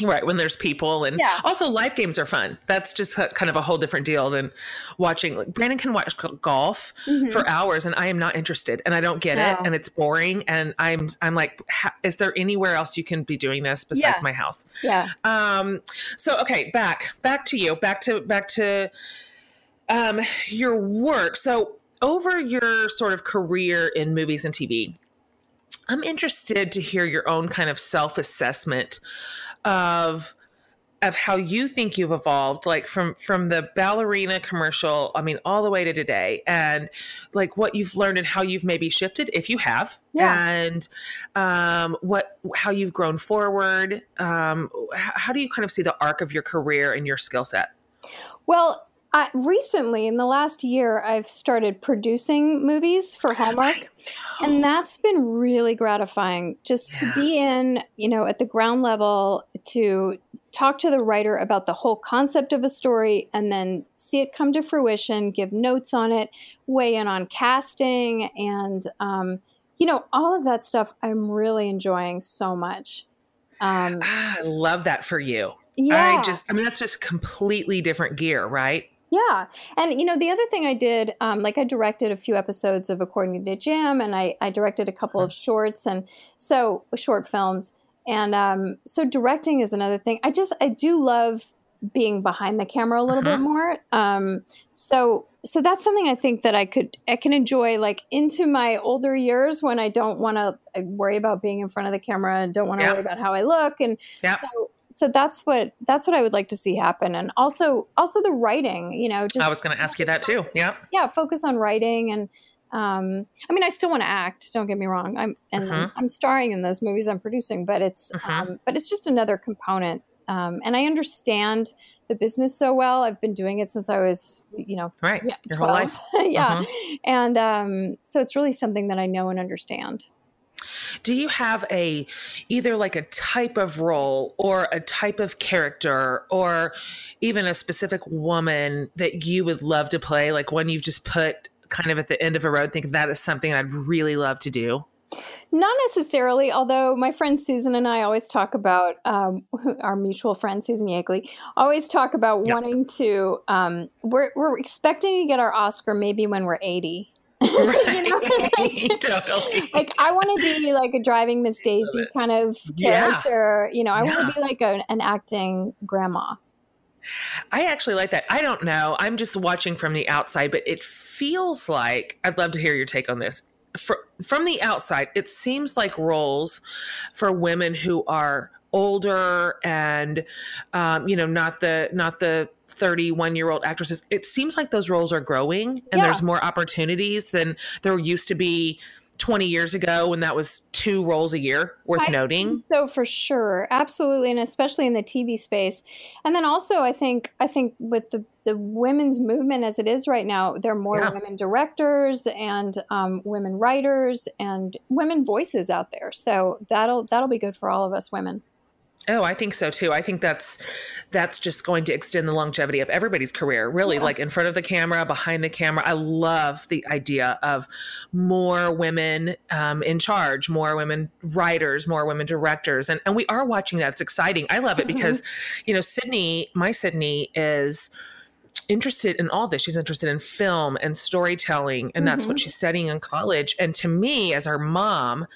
[SPEAKER 1] Right. When there's people. And
[SPEAKER 3] Yeah.
[SPEAKER 1] also, live games are fun. That's just kind of a whole different deal than watching. Like, Brandon can watch golf
[SPEAKER 3] Mhm.
[SPEAKER 1] for hours, and I am not interested, and I don't get it, and it's boring. And I'm, I'm like, ha- is there anywhere else you can be doing this besides
[SPEAKER 3] Yeah.
[SPEAKER 1] my house?
[SPEAKER 3] Yeah.
[SPEAKER 1] Um, so okay, back back to you, back to back to um your work. So over your sort of career in movies and TV, I'm interested to hear your own kind of self-assessment of of how you think you've evolved like from from the ballerina commercial i mean all the way to today and like what you've learned and how you've maybe shifted if you have
[SPEAKER 3] Yeah.
[SPEAKER 1] and um what how you've grown forward um how do you kind of see the arc of your career and your skill set
[SPEAKER 3] Well, I, recently in the last year, I've started producing movies for Hallmark. And that's been really gratifying just
[SPEAKER 1] Yeah.
[SPEAKER 3] to be in, you know, at the ground level to talk to the writer about the whole concept of a story and then see it come to fruition, give notes on it, weigh in on casting, and, um, you know, all of that stuff I'm really enjoying so much. Um,
[SPEAKER 1] Ah, i love that for you
[SPEAKER 3] yeah.
[SPEAKER 1] i just i mean that's just completely different gear right
[SPEAKER 3] Yeah. And, you know, the other thing I did, um, like I directed a few episodes of According to Jim and I, I directed a couple of shorts and so short films. And um, so directing is another thing. I just, I do love being behind the camera a little
[SPEAKER 1] Mhm.
[SPEAKER 3] bit more. Um, so, so that's something I think that I could, I can enjoy like into my older years when I don't want to worry about being in front of the camera and don't want to
[SPEAKER 1] Yeah.
[SPEAKER 3] worry about how I look. And
[SPEAKER 1] Yeah.
[SPEAKER 3] so, so that's what that's what I would like to see happen, and also also the writing. You know, just
[SPEAKER 1] i was going to ask you that too yeah
[SPEAKER 3] yeah, focus on writing and. Um, I mean, I still want to act. Don't get me wrong. I'm and
[SPEAKER 1] Mhm.
[SPEAKER 3] I'm starring in those movies I'm producing, but it's
[SPEAKER 1] Mhm.
[SPEAKER 3] um, but it's just another component. Um, and I understand the business so well. I've been doing it since I was, you know,
[SPEAKER 1] right
[SPEAKER 3] yeah,
[SPEAKER 1] your whole life
[SPEAKER 3] yeah,
[SPEAKER 1] Mhm.
[SPEAKER 3] and um, so it's really something that I know and understand.
[SPEAKER 1] do you have a either like a type of role or a type of character or even a specific woman that you would love to play like one you've just put kind of at the end of a road think that is something i'd really love to do
[SPEAKER 3] Not necessarily, although my friend Susan and I always talk about um, our mutual friend Susan Yakley always talk about
[SPEAKER 1] Yeah.
[SPEAKER 3] wanting to. Um, we're we're expecting to get our Oscar maybe when we're eighty. you know, like,
[SPEAKER 1] totally
[SPEAKER 3] like, I want to be like a driving Miss Daisy kind of
[SPEAKER 1] Yeah.
[SPEAKER 3] character. You know, I want to be like a, an acting grandma.
[SPEAKER 1] I actually like that. I don't know. I'm just watching from the outside, but it feels like I'd love to hear your take on this. For, from the outside, it seems like roles for women who are older and um, you know not the not the 31 year old actresses it seems like those roles are growing and
[SPEAKER 3] Yeah.
[SPEAKER 1] there's more opportunities than there used to be 20 years ago when that was two roles a year worth
[SPEAKER 3] I
[SPEAKER 1] noting
[SPEAKER 3] So for sure, absolutely, and especially in the TV space. And then also, I think I think with the the women's movement as it is right now, there are more
[SPEAKER 1] Yeah.
[SPEAKER 3] women directors and um, women writers and women voices out there. So that'll that'll be good for all of us women.
[SPEAKER 1] Oh, I think so too. I think that's that's just going to extend the longevity of everybody's career. Really,
[SPEAKER 3] Yeah.
[SPEAKER 1] like in front of the camera, behind the camera. I love the idea of more women um, in charge, more women writers, more women directors, and and we are watching that. It's exciting. I love it
[SPEAKER 3] Mhm.
[SPEAKER 1] because, you know, Sydney, my Sydney is interested in all this. She's interested in film and storytelling, and that's mm-hmm. what she's studying in college. And to me, as her mom,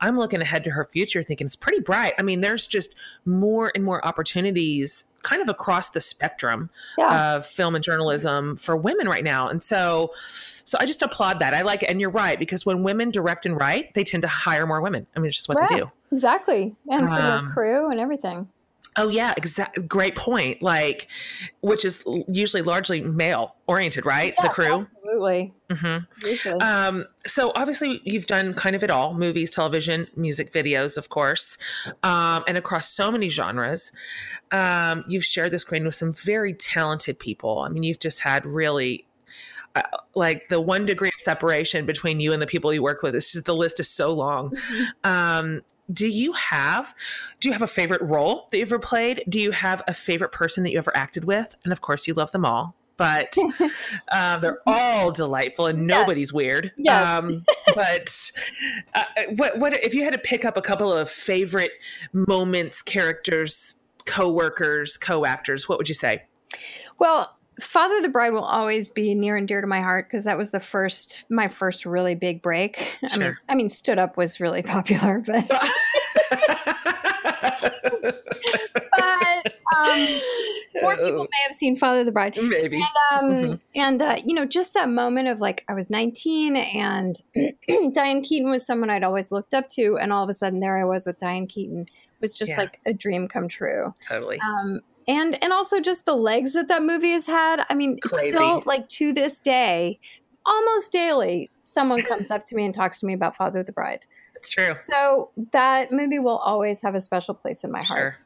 [SPEAKER 1] I'm looking ahead to her future thinking it's pretty bright. I mean, there's just more and more opportunities kind of across the spectrum yeah. of film and journalism for women right now. And so, so I just applaud that. I like it. And you're right, because when women direct and write, they tend to hire more women. I mean, it's just what right. they do.
[SPEAKER 3] Exactly. And for um, the crew and everything.
[SPEAKER 1] Oh yeah, exactly. Great point. Like, which is usually largely male oriented, right?
[SPEAKER 3] Yes,
[SPEAKER 1] the crew.
[SPEAKER 3] Absolutely. Mm-hmm.
[SPEAKER 1] Um, so obviously you've done kind of it all: movies, television, music videos, of course, um, and across so many genres. Um, you've shared the screen with some very talented people. I mean, you've just had really uh, like the one degree of separation between you and the people you work with. It's just the list is so long. Mm-hmm. Um, do you have do you have a favorite role that you've ever played? Do you have a favorite person that you ever acted with? And of course you love them all but uh, they're all delightful and nobody's weird.
[SPEAKER 3] Yes.
[SPEAKER 1] Um, but uh, what what if you had to pick up a couple of favorite moments characters co-workers co-actors what would you say?
[SPEAKER 3] Well Father the Bride will always be near and dear to my heart because that was the first my first really big break. Sure. I mean I mean Stood Up was really popular, but but um, more people may have seen Father the Bride.
[SPEAKER 1] Maybe.
[SPEAKER 3] And, um, mm-hmm. and uh, you know, just that moment of like I was 19 and Diane Keaton was someone I'd always looked up to, and all of a sudden there I was with Diane Keaton. Was just yeah. like a dream come true.
[SPEAKER 1] Totally.
[SPEAKER 3] Um, and and also just the legs that that movie has had. I mean, Crazy. still like to this day, almost daily, someone comes up to me and talks to me about Father of the Bride.
[SPEAKER 1] It's true.
[SPEAKER 3] So that movie will always have a special place in my heart.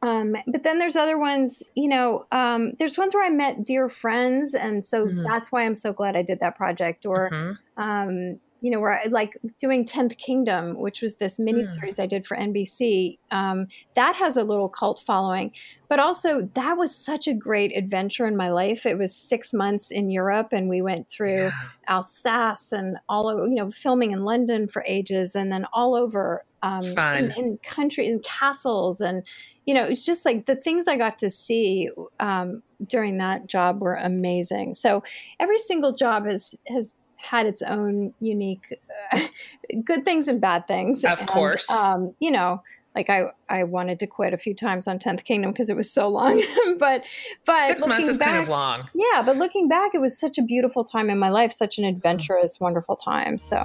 [SPEAKER 3] Um, but then there's other ones, you know, um, there's ones where I met dear friends. And so mm-hmm. that's why I'm so glad I did that project. Or, mm-hmm. um, you know, where I like doing 10th Kingdom, which was this mini series mm. I did for NBC. Um, that has a little cult following, but also that was such a great adventure in my life. It was six months in Europe, and we went through yeah. Alsace and all over, you know, filming in London for ages, and then all over um, in, in country in castles and you know, it's just like the things I got to see um, during that job were amazing. So every single job has has had its own unique uh, good things and bad things.
[SPEAKER 1] Of
[SPEAKER 3] and,
[SPEAKER 1] course.
[SPEAKER 3] Um, you know, like I, I wanted to quit a few times on 10th Kingdom because it was so long. but but
[SPEAKER 1] six months is back, kind of long.
[SPEAKER 3] Yeah, but looking back, it was such a beautiful time in my life, such an adventurous, wonderful time. So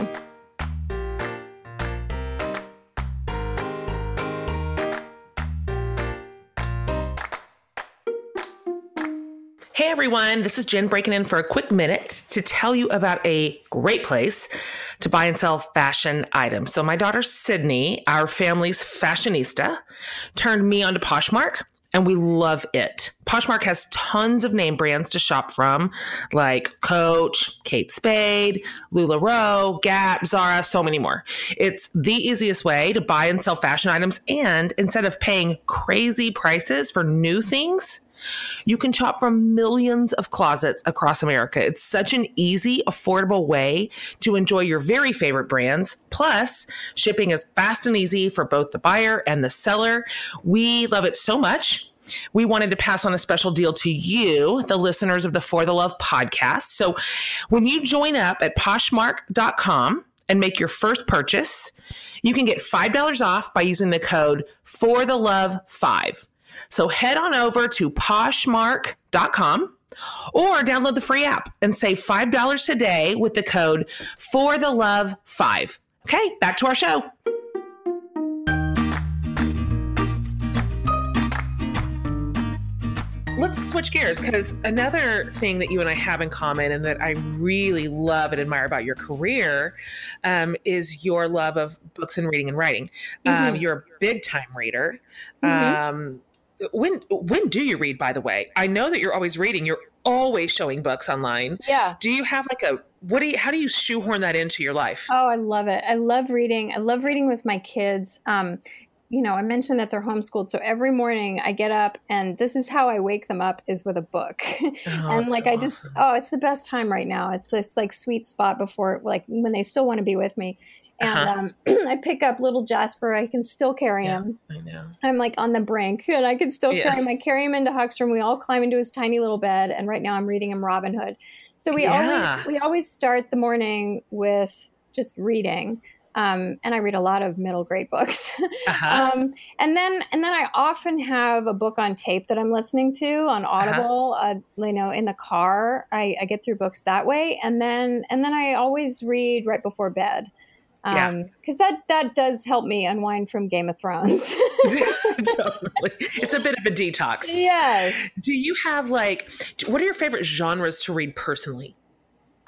[SPEAKER 1] Hey everyone, this is Jen breaking in for a quick minute to tell you about a great place to buy and sell fashion items. So, my daughter Sydney, our family's fashionista, turned me onto Poshmark and we love it. Poshmark has tons of name brands to shop from, like Coach, Kate Spade, LuLaRoe, Gap, Zara, so many more. It's the easiest way to buy and sell fashion items, and instead of paying crazy prices for new things, you can shop from millions of closets across America. It's such an easy, affordable way to enjoy your very favorite brands. Plus, shipping is fast and easy for both the buyer and the seller. We love it so much. We wanted to pass on a special deal to you, the listeners of the For the Love podcast. So when you join up at poshmark.com and make your first purchase, you can get $5 off by using the code for the love 5. So head on over to poshmark.com or download the free app and save $5 today with the code for the love 5. Okay, back to our show. Let's switch gears because another thing that you and I have in common and that I really love and admire about your career um, is your love of books and reading and writing. Um, mm-hmm. Um, you're a big time reader. Mm-hmm. Um, when when do you read by the way? I know that you're always reading. You're always showing books online.
[SPEAKER 3] Yeah.
[SPEAKER 1] Do you have like a what do you how do you shoehorn that into your life?
[SPEAKER 3] Oh i love it. I love reading. I love reading with my kids. Um you know i mentioned that they're homeschooled so every morning i get up and this is how i wake them up is with a book. Oh, and like so i just awesome. oh it's the best time right now. It's this like sweet spot before like when they still want to be with me And
[SPEAKER 1] Uh-huh.
[SPEAKER 3] um, I pick up little Jasper. I can still carry
[SPEAKER 1] Yeah.
[SPEAKER 3] him.
[SPEAKER 1] I know.
[SPEAKER 3] I'm like on the brink, and I can still carry him. I carry him into Huck's room. We all climb into his tiny little bed, and right now I'm reading him Robin Hood. So we
[SPEAKER 1] Yeah.
[SPEAKER 3] always we always start the morning with just reading, um, and I read a lot of middle grade books.
[SPEAKER 1] Uh-huh.
[SPEAKER 3] um, and then and then I often have a book on tape that I'm listening to on Audible. uh you know, in the car, I, I get through books that way, and then and then I always read right before bed.
[SPEAKER 1] Yeah.
[SPEAKER 3] Um, because that that does help me unwind from Game of Thrones.
[SPEAKER 1] totally. It's a bit of a detox.
[SPEAKER 3] Yeah.
[SPEAKER 1] Do you have like, what are your favorite genres to read personally?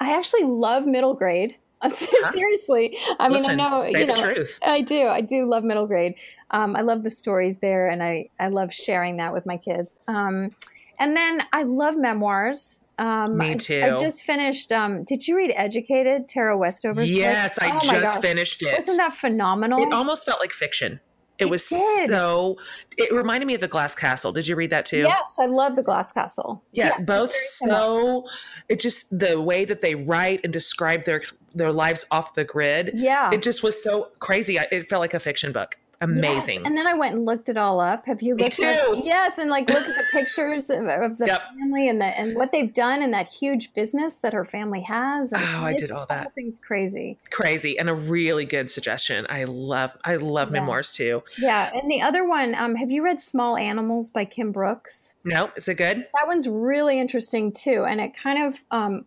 [SPEAKER 3] I actually love middle grade. Seriously. I mean, I know,
[SPEAKER 1] say
[SPEAKER 3] you
[SPEAKER 1] the
[SPEAKER 3] know,
[SPEAKER 1] truth.
[SPEAKER 3] I do. I do love middle grade. Um, I love the stories there, and I, I love sharing that with my kids. Um, and then I love memoirs. Um,
[SPEAKER 1] Me
[SPEAKER 3] I-
[SPEAKER 1] too.
[SPEAKER 3] I, just finished. Um, did you read Educated, Tara Westover's book?
[SPEAKER 1] Yes, I
[SPEAKER 3] Oh
[SPEAKER 1] just finished it.
[SPEAKER 3] Wasn't that phenomenal?
[SPEAKER 1] It almost felt like fiction. It,
[SPEAKER 3] It
[SPEAKER 1] was
[SPEAKER 3] did.
[SPEAKER 1] so. It reminded me of the Glass Castle. Did you read that too?
[SPEAKER 3] Yes, I love the Glass Castle.
[SPEAKER 1] Yeah, both so. It just the way that they write and describe their their lives off the grid.
[SPEAKER 3] Yeah.
[SPEAKER 1] It just was so crazy. It felt like a fiction book. Amazing.
[SPEAKER 3] Yes. And then I went and looked it all up. Have you
[SPEAKER 1] Me
[SPEAKER 3] looked at
[SPEAKER 1] too.
[SPEAKER 3] Yes, and like look at the pictures of, of the
[SPEAKER 1] Yep.
[SPEAKER 3] family and the and what they've done and that huge business that her family has. And
[SPEAKER 1] Oh, I did all that.
[SPEAKER 3] thing's crazy.
[SPEAKER 1] Crazy and a really good suggestion. I love I love
[SPEAKER 3] Yeah.
[SPEAKER 1] memoirs too.
[SPEAKER 3] Yeah. And the other one, um, have you read Small Animals by Kim Brooks?
[SPEAKER 1] No, is it good?
[SPEAKER 3] That one's really interesting too. And it kind of um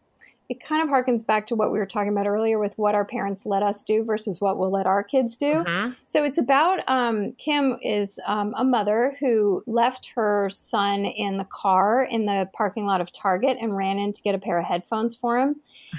[SPEAKER 3] it kind of harkens back to what we were talking about earlier with what our parents let us do versus what we'll let our kids do.
[SPEAKER 1] Mhm.
[SPEAKER 3] So it's about um, Kim is um, a mother who left her son in the car in the parking lot of Target and ran in to get a pair of headphones for him.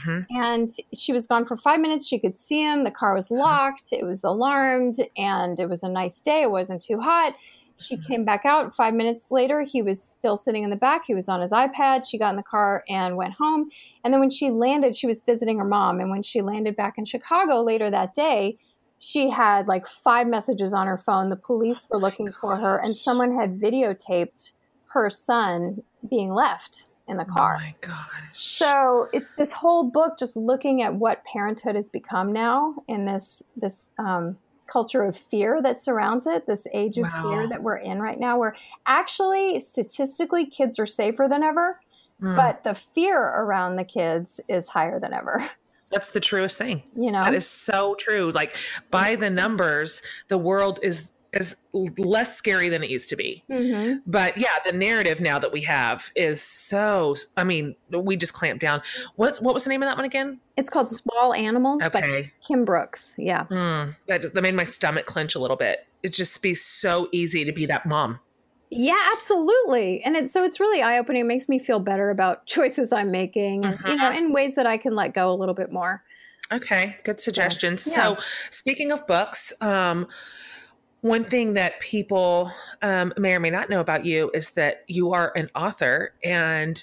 [SPEAKER 1] Mhm.
[SPEAKER 3] And she was gone for five minutes. She could see him. The car was locked. It was alarmed, and it was a nice day. It wasn't too hot. She came back out. Five minutes later, he was still sitting in the back. He was on his iPad. She got in the car and went home. And then when she landed, she was visiting her mom. And when she landed back in Chicago later that day, she had like five messages on her phone. The police were looking for her, and someone had videotaped her son being left in the car.
[SPEAKER 1] Oh my gosh.
[SPEAKER 3] So it's this whole book just looking at what parenthood has become now in this this um, culture of fear that surrounds it, this age of
[SPEAKER 1] Wow.
[SPEAKER 3] fear that we're in right now, where actually statistically kids are safer than ever,
[SPEAKER 1] Mm,
[SPEAKER 3] but the fear around the kids is higher than ever.
[SPEAKER 1] that's the truest thing.
[SPEAKER 3] You know,
[SPEAKER 1] That is so true. Like by the numbers, the world is is less scary than it used to be.
[SPEAKER 3] hmm
[SPEAKER 1] But yeah, the narrative now that we have is so. I mean, we just clamped down. What's what was the name of that one again?
[SPEAKER 3] it's called Small Animals by
[SPEAKER 1] Okay,
[SPEAKER 3] Kim Brooks. Yeah.
[SPEAKER 1] Mm, that just, that made my stomach clench a little bit. It just be so easy to be that mom.
[SPEAKER 3] Yeah, absolutely. And it's so it's really eye opening. It makes me feel better about choices I'm making, and, you know, in ways that I can let go a little bit more.
[SPEAKER 1] Okay, good suggestions.
[SPEAKER 3] Yeah.
[SPEAKER 1] So, speaking of books, um, one thing that people um, may or may not know about you is that you are an author, and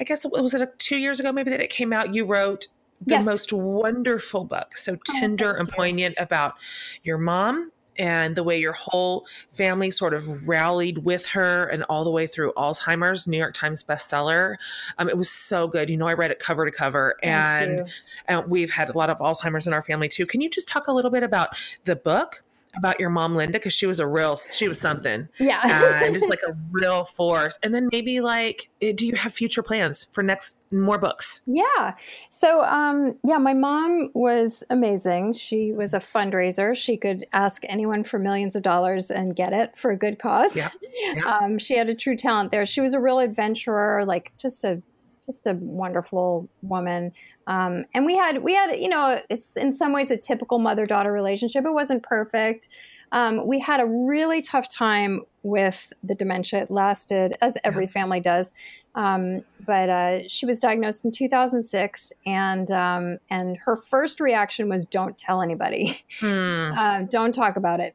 [SPEAKER 1] I guess it was it a, two years ago maybe that it came out. You wrote the
[SPEAKER 3] Yes.
[SPEAKER 1] most wonderful book, so tender
[SPEAKER 3] thank
[SPEAKER 1] and
[SPEAKER 3] you.
[SPEAKER 1] poignant about your mom and the way your whole family sort of rallied with her and all the way through Alzheimer's, New York Times bestseller. Um, it was so good. You know, I read it cover to cover, and and we've had a lot of Alzheimer's in our family too. Can you just talk a little bit about the book, about your mom, Linda? Because she was a real, she was something,
[SPEAKER 3] yeah.
[SPEAKER 1] and just like a real force. And then maybe like, eh, do you have future plans for next more books?
[SPEAKER 3] Yeah. So, um, yeah, my mom was amazing. She was a fundraiser. She could ask anyone for millions of dollars and get it for a good cause.
[SPEAKER 1] Yeah. Yeah.
[SPEAKER 3] Um, she had a true talent there. She was a real adventurer, like just a just a wonderful woman. Um, and we had we had you know it's in some ways a typical mother daughter relationship. It wasn't perfect. Um, we had a really tough time with the dementia. It lasted, as every family does. Um, but uh, she was diagnosed in 2006, and um, and her first reaction was, "Don't tell anybody.
[SPEAKER 1] Hmm.
[SPEAKER 3] Uh, don't talk about it.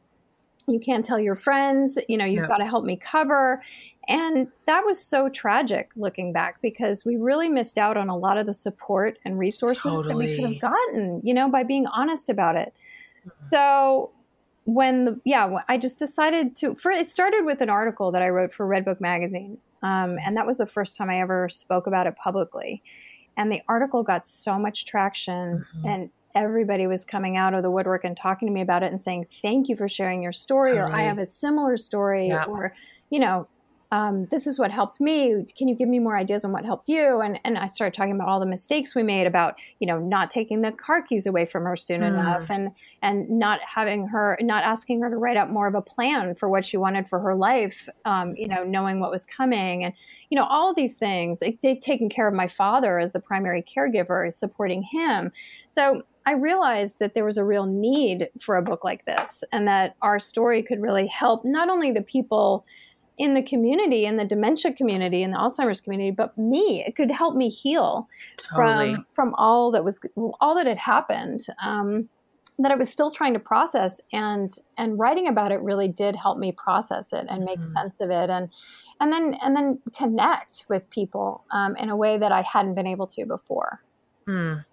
[SPEAKER 3] You can't tell your friends. You know, you've
[SPEAKER 1] Yeah.
[SPEAKER 3] got to help me cover." And that was so tragic looking back because we really missed out on a lot of the support and resources that we could have gotten, you know, by being honest about it.
[SPEAKER 1] Mhm.
[SPEAKER 3] So when the yeah, I just decided to. For it started with an article that I wrote for Redbook magazine, um, and that was the first time I ever spoke about it publicly. And the article got so much traction,
[SPEAKER 1] Mhm.
[SPEAKER 3] and everybody was coming out of the woodwork and talking to me about it and saying, Thank you for sharing your story, or I have a similar story, yeah. or, you know, um, this is what helped me. Can you give me more ideas on what helped you? And and I started talking about all the mistakes we made about you know not taking the car keys away from her soon mm. enough, and and not having her, not asking her to write up more of a plan for what she wanted for her life. Um, you know, knowing what was coming, and you know all these things. It, it, taking care of my father as the primary caregiver, supporting him. So I realized that there was a real need for a book like this, and that our story could really help not only the people in the community, in the dementia community, in the Alzheimer's community, but me. It could help me heal totally. from from all that was all that had happened. Um, that I was still trying to process, and and writing about it really did help me process it and make mm-hmm. sense of it, and and then and then connect with people um, in a way that I hadn't been able to before.
[SPEAKER 1] Mm,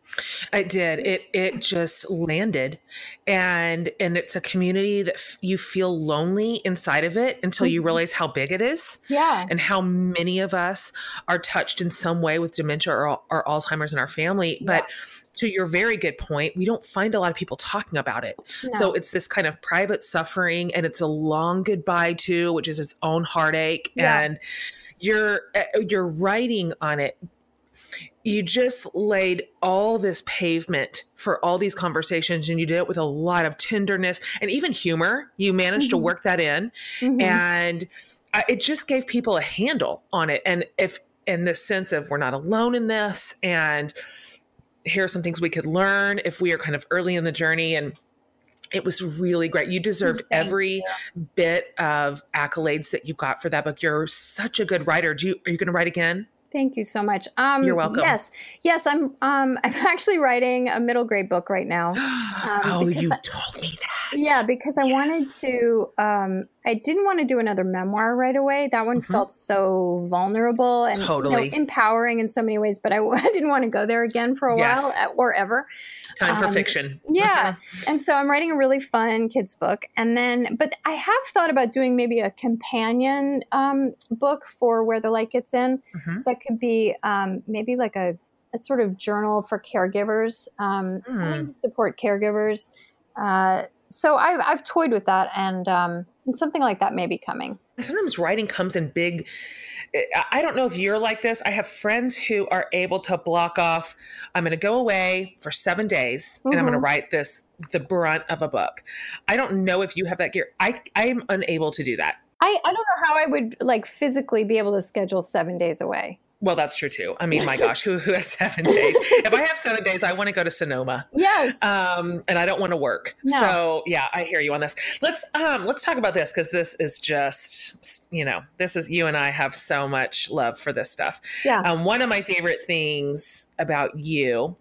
[SPEAKER 1] it did. It it just landed, and and it's a community that f- you feel lonely inside of it until you mm-hmm. realize how big it is.
[SPEAKER 3] Yeah,
[SPEAKER 1] and how many of us are touched in some way with dementia or, or Alzheimer's in our family. Yeah. But to your very good point, we don't find a lot of people talking about it. No. So it's this kind of private suffering, and it's a long goodbye too, which is its own heartache, yeah. and you're eh, you're writing on it you just laid all this pavement for all these conversations and you did it with a lot of tenderness and even humor you managed mm-hmm. to work that in mm-hmm. and it just gave people a handle on it and if in this sense of we're not alone in this and here are some things we could learn if we are kind of early in the journey and it was really great. You deserved Thank every you. bit of accolades that you got for that book. You're such a good writer. Do you are you going to write again?
[SPEAKER 3] Thank you so much. Um,
[SPEAKER 1] You're welcome.
[SPEAKER 3] Yes, yes. I'm. Um, I'm actually writing a middle grade book right now.
[SPEAKER 1] Um, oh, you I, told me that.
[SPEAKER 3] Yeah, because I yes. wanted to. Um, I didn't want to do another memoir right away. That one mm-hmm. felt so vulnerable and totally. you know, empowering in so many ways. But I, I, didn't want to go there again for a yes. while or ever.
[SPEAKER 1] Time for um, fiction.
[SPEAKER 3] Yeah. And so I'm writing a really fun kids book. And then, but I have thought about doing maybe a companion um, book for Where the Light Gets In mm-hmm. that could be um, maybe like a, a, sort of journal for caregivers, um, mm. something to support caregivers. Uh, so I've, I've toyed with that and, um, and something like that may be coming.
[SPEAKER 1] Sometimes writing comes in big I don't know if you're like this. I have friends who are able to block off, I'm going to go away for seven days mm-hmm. and I'm going to mm-hmm. write this, the brunt of a book. I don't know if you have that gear. I, I'm unable to do that.
[SPEAKER 3] I, I don't know how I would like physically be able to schedule seven days away.
[SPEAKER 1] Well, that's true too. I mean, my gosh, who, who has seven days? if I have seven days, I want to go to Sonoma.
[SPEAKER 3] Yes.
[SPEAKER 1] Um, and I don't want to work. No. So yeah, I hear you on this. Let's um, let's talk about this because this is just you know this is you and I have so much love for this stuff.
[SPEAKER 3] Yeah.
[SPEAKER 1] Um, one of my favorite things about you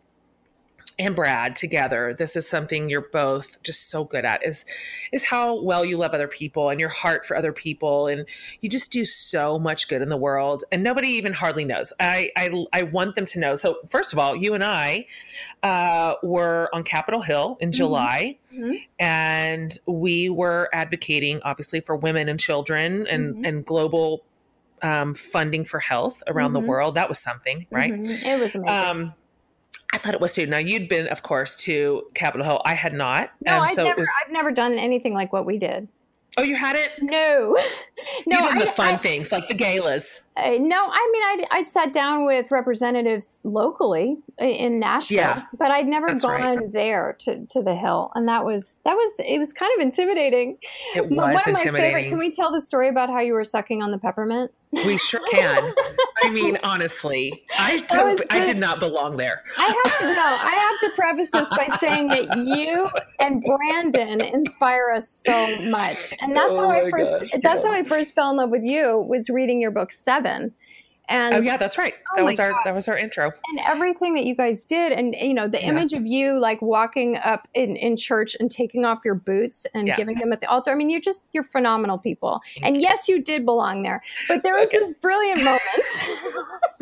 [SPEAKER 1] and Brad together, this is something you're both just so good at is is how well you love other people and your heart for other people and you just do so much good in the world and nobody even hardly knows. I I, I want them to know. So first of all, you and I uh, were on Capitol Hill in mm-hmm. July mm-hmm. and we were advocating obviously for women and children and mm-hmm. and global um, funding for health around the mm-hmm. world. That was something, right?
[SPEAKER 3] Mm-hmm. It was amazing. Um,
[SPEAKER 1] I thought it was too. Now you'd been, of course, to Capitol Hill. I had not.
[SPEAKER 3] No, I've so never. Was, I've never done anything like what we did.
[SPEAKER 1] Oh, you had it?
[SPEAKER 3] No,
[SPEAKER 1] no. You did the fun I, things like the galas.
[SPEAKER 3] Uh, no, I mean, I'd, I'd sat down with representatives locally in Nashville, yeah, but I'd never gone right. there to, to the Hill, and that was that was it was kind of intimidating.
[SPEAKER 1] It was One intimidating. Of my favorite,
[SPEAKER 3] can we tell the story about how you were sucking on the peppermint?
[SPEAKER 1] We sure can. I mean, honestly, I did, I did not belong there.
[SPEAKER 3] I have to no, I have to preface this by saying that you and Brandon inspire us so much, and that's oh how I first gosh, that's yeah. how I first fell in love with you was reading your book Seven. And
[SPEAKER 1] oh yeah, that's right. Oh that was our gosh. that was our intro.
[SPEAKER 3] And everything that you guys did, and you know, the yeah. image of you like walking up in, in church and taking off your boots and yeah. giving them at the altar. I mean, you're just you're phenomenal people. And yes, you did belong there. But there was okay. this brilliant moment.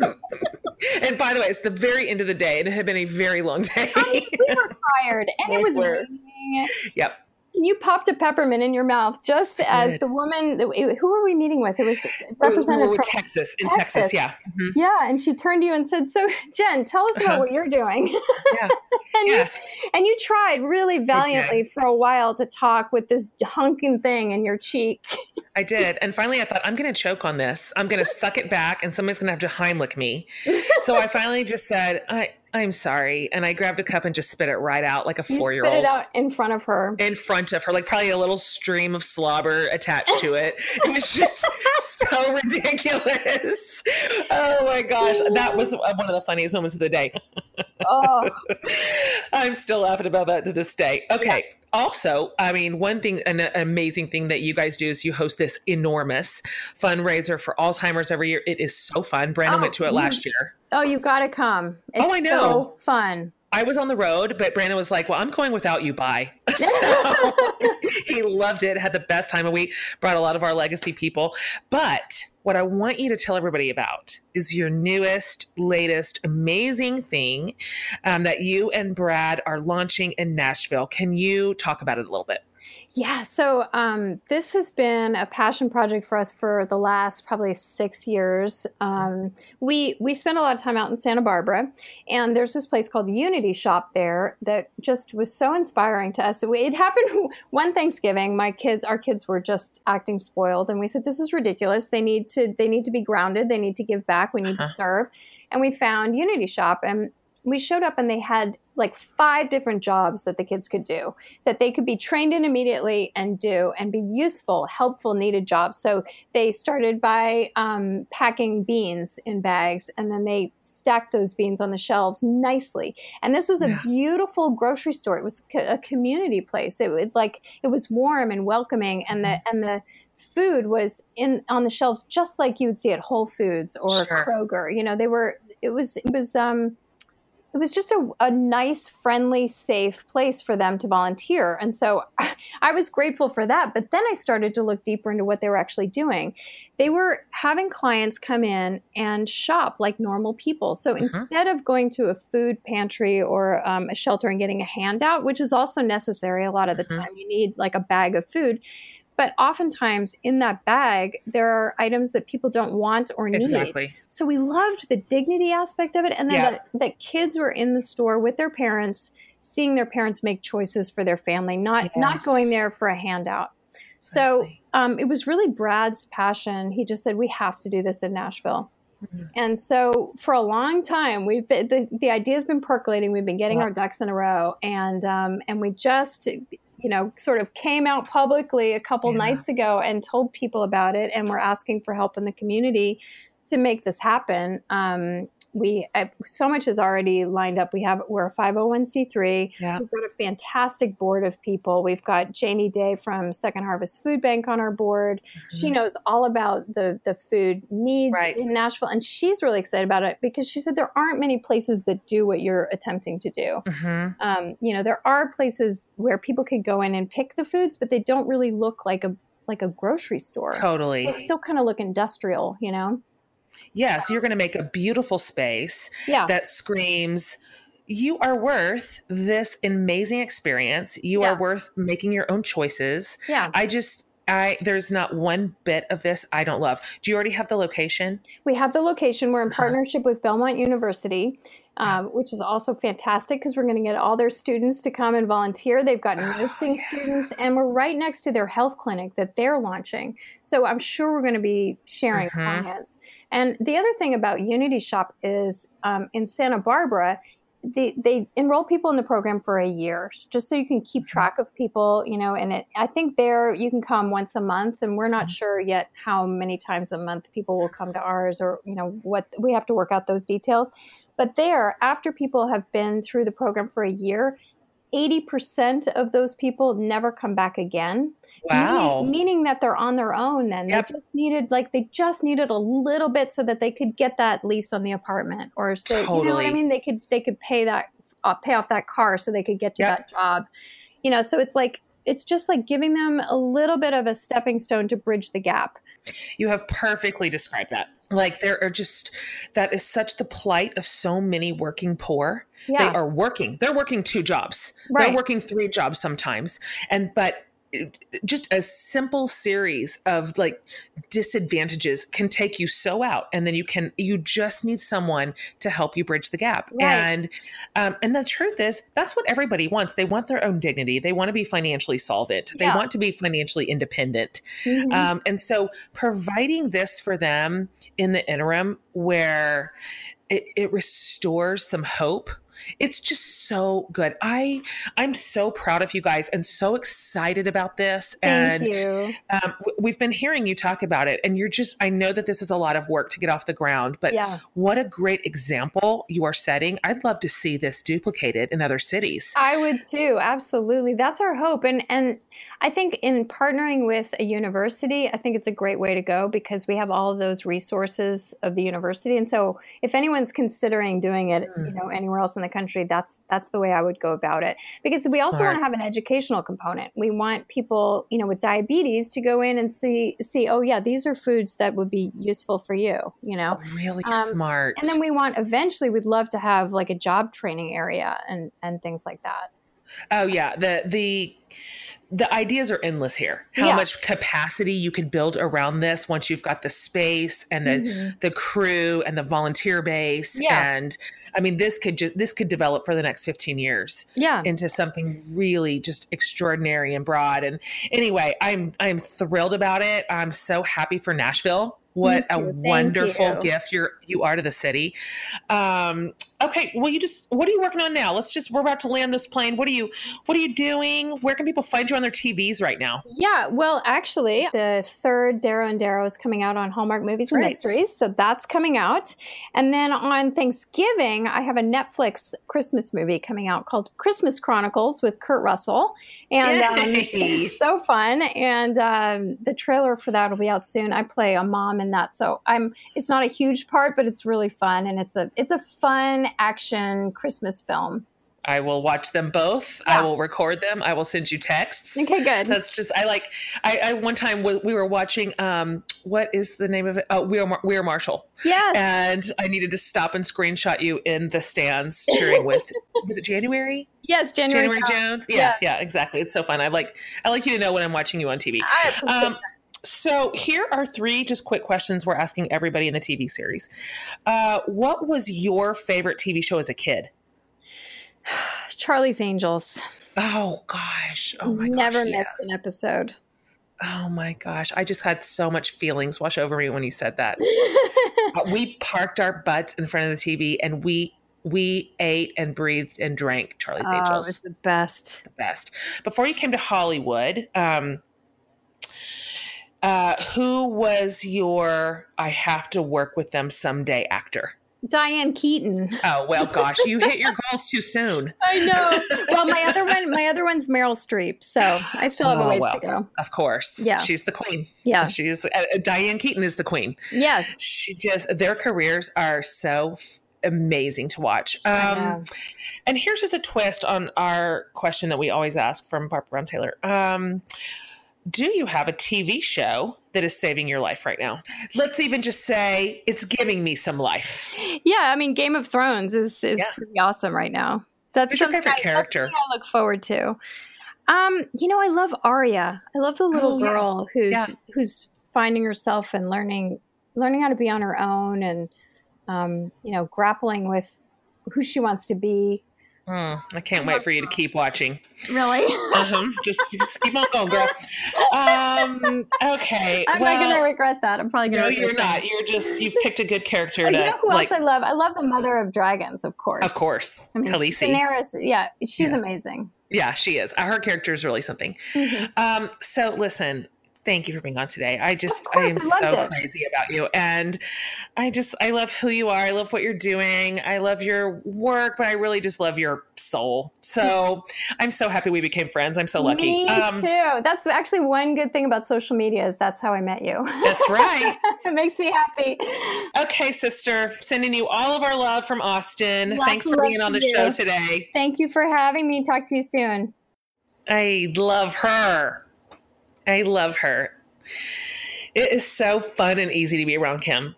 [SPEAKER 1] and by the way, it's the very end of the day, and it had been a very long day.
[SPEAKER 3] I mean, we were tired, and it was raining.
[SPEAKER 1] Yep
[SPEAKER 3] you popped a peppermint in your mouth just as the woman. Who were we meeting with? It was representative from
[SPEAKER 1] Texas. In Texas, Texas yeah.
[SPEAKER 3] Mm-hmm. Yeah, and she turned to you and said, "So, Jen, tell us about uh-huh. what you're doing." Yeah. and yes. you and you tried really valiantly okay. for a while to talk with this hunking thing in your cheek.
[SPEAKER 1] I did, and finally, I thought I'm going to choke on this. I'm going to suck it back, and somebody's going to have to Heimlich me. So I finally just said, "I." I'm sorry. And I grabbed a cup and just spit it right out like a four year old.
[SPEAKER 3] Spit it out in front of her.
[SPEAKER 1] In front of her, like probably a little stream of slobber attached to it. It was just so ridiculous. Oh my gosh. That was one of the funniest moments of the day. Oh. I'm still laughing about that to this day. Okay. Yeah also, I mean, one thing, an amazing thing that you guys do is you host this enormous fundraiser for Alzheimer's every year. It is so fun. Brandon oh, went to it you, last year.
[SPEAKER 3] Oh, you've got to come. Oh, it's oh, I know. So fun.
[SPEAKER 1] I was on the road, but Brandon was like, "Well, I'm going without you." Bye. So he loved it. Had the best time of week. Brought a lot of our legacy people. But what I want you to tell everybody about is your newest, latest, amazing thing um, that you and Brad are launching in Nashville. Can you talk about it a little bit?
[SPEAKER 3] Yeah, so um, this has been a passion project for us for the last probably six years. Um, we we spend a lot of time out in Santa Barbara, and there's this place called Unity Shoppe there that just was so inspiring to us. It happened one Thanksgiving. My kids, our kids, were just acting spoiled, and we said, "This is ridiculous. They need to they need to be grounded. They need to give back. We need uh-huh. to serve." And we found Unity Shoppe, and we showed up and they had like five different jobs that the kids could do that they could be trained in immediately and do and be useful helpful needed jobs so they started by um, packing beans in bags and then they stacked those beans on the shelves nicely and this was a yeah. beautiful grocery store it was a community place it would like it was warm and welcoming and the mm-hmm. and the food was in on the shelves just like you would see at Whole Foods or sure. Kroger you know they were it was it was um it was just a, a nice, friendly, safe place for them to volunteer. And so I was grateful for that. But then I started to look deeper into what they were actually doing. They were having clients come in and shop like normal people. So uh-huh. instead of going to a food pantry or um, a shelter and getting a handout, which is also necessary a lot of the uh-huh. time, you need like a bag of food. But oftentimes in that bag, there are items that people don't want or need. Exactly. So we loved the dignity aspect of it. And then yeah. that, that kids were in the store with their parents, seeing their parents make choices for their family, not, yes. not going there for a handout. Exactly. So um, it was really Brad's passion. He just said, we have to do this in Nashville. Mm-hmm. And so for a long time, we've been, the, the idea has been percolating. We've been getting yeah. our ducks in a row, and um, and we just you know, sort of came out publicly a couple yeah. nights ago and told people about it, and we're asking for help in the community to make this happen. Um, we I, so much is already lined up. We have we're a 501c3. Yeah. We've got a fantastic board of people. We've got Jaynee Day from Second Harvest Food Bank on our board. Mm-hmm. She knows all about the the food needs right. in Nashville, and she's really excited about it because she said there aren't many places that do what you're attempting to do. Mm-hmm. Um, you know, there are places where people can go in and pick the foods, but they don't really look like a like a grocery store.
[SPEAKER 1] Totally,
[SPEAKER 3] they still kind of look industrial. You know.
[SPEAKER 1] Yes, you're going to make a beautiful space yeah. that screams you are worth this amazing experience. You yeah. are worth making your own choices. Yeah. I just I there's not one bit of this I don't love. Do you already have the location?
[SPEAKER 3] We have the location. We're in uh-huh. partnership with Belmont University. Um, which is also fantastic because we're going to get all their students to come and volunteer. They've got nursing yeah. students, and we're right next to their health clinic that they're launching. So I'm sure we're going to be sharing uh-huh. clients. And the other thing about Unity Shoppe is um, in Santa Barbara, they, they enroll people in the program for a year just so you can keep mm-hmm. track of people you know and it, i think there you can come once a month and we're not mm-hmm. sure yet how many times a month people will come to ours or you know what we have to work out those details but there after people have been through the program for a year 80% of those people never come back again.
[SPEAKER 1] Wow.
[SPEAKER 3] Meaning, meaning that they're on their own then. Yep. They just needed like they just needed a little bit so that they could get that lease on the apartment or so totally. you know what I mean? They could they could pay that uh, pay off that car so they could get to yep. that job. You know, so it's like it's just like giving them a little bit of a stepping stone to bridge the gap.
[SPEAKER 1] You have perfectly described that like there are just that is such the plight of so many working poor yeah. they are working they're working two jobs right. they're working three jobs sometimes and but just a simple series of like disadvantages can take you so out and then you can you just need someone to help you bridge the gap
[SPEAKER 3] Right.
[SPEAKER 1] and um, and the truth is that's what everybody wants they want their own dignity they want to be financially solvent they
[SPEAKER 3] Yeah.
[SPEAKER 1] want to be financially independent
[SPEAKER 3] Mhm.
[SPEAKER 1] um, and so providing this for them in the interim where it, it restores some hope it's just so good i i'm so proud of you guys and so excited about this
[SPEAKER 3] Thank
[SPEAKER 1] and
[SPEAKER 3] you.
[SPEAKER 1] um, we've been hearing you talk about it and you're just i know that this is a lot of work to get off the ground but
[SPEAKER 3] yeah.
[SPEAKER 1] what a great example you are setting i'd love to see this duplicated in other cities
[SPEAKER 3] I would too. Absolutely. That's our hope. And and I think in partnering with a university, I think it's a great way to go because we have all of those resources of the university. And so if anyone's considering doing it, you
[SPEAKER 1] Mm.
[SPEAKER 3] know, anywhere else in the country, that's that's the way I would go about it. Because we also want to have an educational component. We want people, you know, with diabetes to go in and see see, oh yeah, these are foods that would be useful for you, you know.
[SPEAKER 1] really
[SPEAKER 3] Um,
[SPEAKER 1] smart
[SPEAKER 3] And then we want eventually we'd love to have like a job training area and and things like that.
[SPEAKER 1] Oh yeah, the the the ideas are endless here. How
[SPEAKER 3] Yeah.
[SPEAKER 1] much capacity you could build around this once you've got the space and the
[SPEAKER 3] Mhm.
[SPEAKER 1] the crew and the volunteer base
[SPEAKER 3] Yeah.
[SPEAKER 1] and I mean this could just this could develop for the next 15 years
[SPEAKER 3] Yeah.
[SPEAKER 1] into something really just extraordinary and broad and anyway, I'm I'm thrilled about it. I'm so happy for Nashville. What a. Wonderful
[SPEAKER 3] you.
[SPEAKER 1] gift you're you are to the city. Um okay, well you just what are you working on now? Let's just we're about to land this plane. What are you what are you doing? Where can people find you on their TVs right now?
[SPEAKER 3] Yeah, well, actually, the third Darrow and Darrow is coming out on Hallmark Movies and
[SPEAKER 1] Right.
[SPEAKER 3] Mysteries, so that's coming out. And then on Thanksgiving, I have a Netflix Christmas movie coming out called Christmas Chronicles with Kurt Russell, and um, it's so fun. And um, the trailer for that will be out soon. I play a mom in that, so I'm. It's not a huge part, but it's really fun, and it's a it's a fun action Christmas film.
[SPEAKER 1] I will watch them both. I will record them. I will send you texts.
[SPEAKER 3] Okay, good.
[SPEAKER 1] That's just I like. I, I one time we, we were watching. Um, what is the name of it? Oh, we are Mar- we are Marshall,
[SPEAKER 3] yes.
[SPEAKER 1] and I needed to stop and screenshot you in the stands cheering with. was it January?
[SPEAKER 3] yes, January.
[SPEAKER 1] January Jones. Yeah, yeah, exactly. It's so fun. I like. I like you to know when I'm watching you on TV.
[SPEAKER 3] I
[SPEAKER 1] Um, so here are three just quick questions we're asking everybody in the TV series. Uh, what was your favorite TV show as a kid?
[SPEAKER 3] Charlie's Angels.
[SPEAKER 1] Oh gosh! Oh my gosh!
[SPEAKER 3] Never
[SPEAKER 1] gosh!
[SPEAKER 3] missed an episode.
[SPEAKER 1] Oh my gosh! I just had so much feelings wash over me when you said that. Uh, we parked our butts in front of the TV and we we ate and breathed and drank Charlie's
[SPEAKER 3] oh,
[SPEAKER 1] Angels.
[SPEAKER 3] it's the best.
[SPEAKER 1] the best. Before you came to Hollywood, um, uh, who was your I have to work with them someday actor?
[SPEAKER 3] Diane Keaton.
[SPEAKER 1] Oh well, gosh, you hit your goals too soon.
[SPEAKER 3] I know. well, my other one, my other one's Meryl Streep, so I still have a
[SPEAKER 1] Oh,
[SPEAKER 3] ways
[SPEAKER 1] well.
[SPEAKER 3] to go.
[SPEAKER 1] Of course,
[SPEAKER 3] Yeah.
[SPEAKER 1] she's the queen.
[SPEAKER 3] Yeah.
[SPEAKER 1] she's uh, Diane Keaton is the queen.
[SPEAKER 3] Yes.
[SPEAKER 1] She just their careers are so f- amazing to watch. Um, and here's just a twist on our question that we always ask from Barbara Brown Taylor. Um, do you have a TV show that is saving your life right now? Let's even just say it's giving me some life.
[SPEAKER 3] Yeah, I mean, Game of Thrones is is
[SPEAKER 1] Yeah.
[SPEAKER 3] pretty awesome right now. That's
[SPEAKER 1] Who's your favorite
[SPEAKER 3] I-
[SPEAKER 1] character?
[SPEAKER 3] I look forward to. Um, you know, I love Arya. I love the little
[SPEAKER 1] Oh, yeah.
[SPEAKER 3] girl who's
[SPEAKER 1] Yeah.
[SPEAKER 3] who's finding herself and learning learning how to be on her own and um, you know, grappling with who she wants to be.
[SPEAKER 1] Mm, I can't wait for you to keep watching.
[SPEAKER 3] Really?
[SPEAKER 1] Uh-huh. just, just keep on going, girl. Um, okay.
[SPEAKER 3] I'm
[SPEAKER 1] well,
[SPEAKER 3] not gonna regret that. I'm probably gonna
[SPEAKER 1] no, you're
[SPEAKER 3] that.
[SPEAKER 1] not. You're just you've picked a good character
[SPEAKER 3] Oh,
[SPEAKER 1] to
[SPEAKER 3] you know who
[SPEAKER 1] like.
[SPEAKER 3] else I love? I love the Mother of Dragons, of course.
[SPEAKER 1] of course,
[SPEAKER 3] I mean,
[SPEAKER 1] Khaleesi.
[SPEAKER 3] Daenerys, yeah, she's
[SPEAKER 1] Yeah.
[SPEAKER 3] amazing.
[SPEAKER 1] Yeah, she is. Uh, Her character is really something.
[SPEAKER 3] Mhm.
[SPEAKER 1] Um, so listen, thank you for being on today. I just I am
[SPEAKER 3] I
[SPEAKER 1] so
[SPEAKER 3] it.
[SPEAKER 1] crazy about you. And I just I love who you are. I love what you're doing. I love your work, but I really just love your soul. So I'm so happy we became friends. I'm so lucky.
[SPEAKER 3] Me
[SPEAKER 1] Um,
[SPEAKER 3] too. That's actually one good thing about social media is that's how I met you.
[SPEAKER 1] That's right.
[SPEAKER 3] it makes me happy.
[SPEAKER 1] Okay, sister, sending you all of our love from Austin.
[SPEAKER 3] Lots
[SPEAKER 1] Thanks for being on the
[SPEAKER 3] you.
[SPEAKER 1] show today.
[SPEAKER 3] Thank you for having me. Talk to you soon.
[SPEAKER 1] I love her. I love her. It is so fun and easy to be around Kim.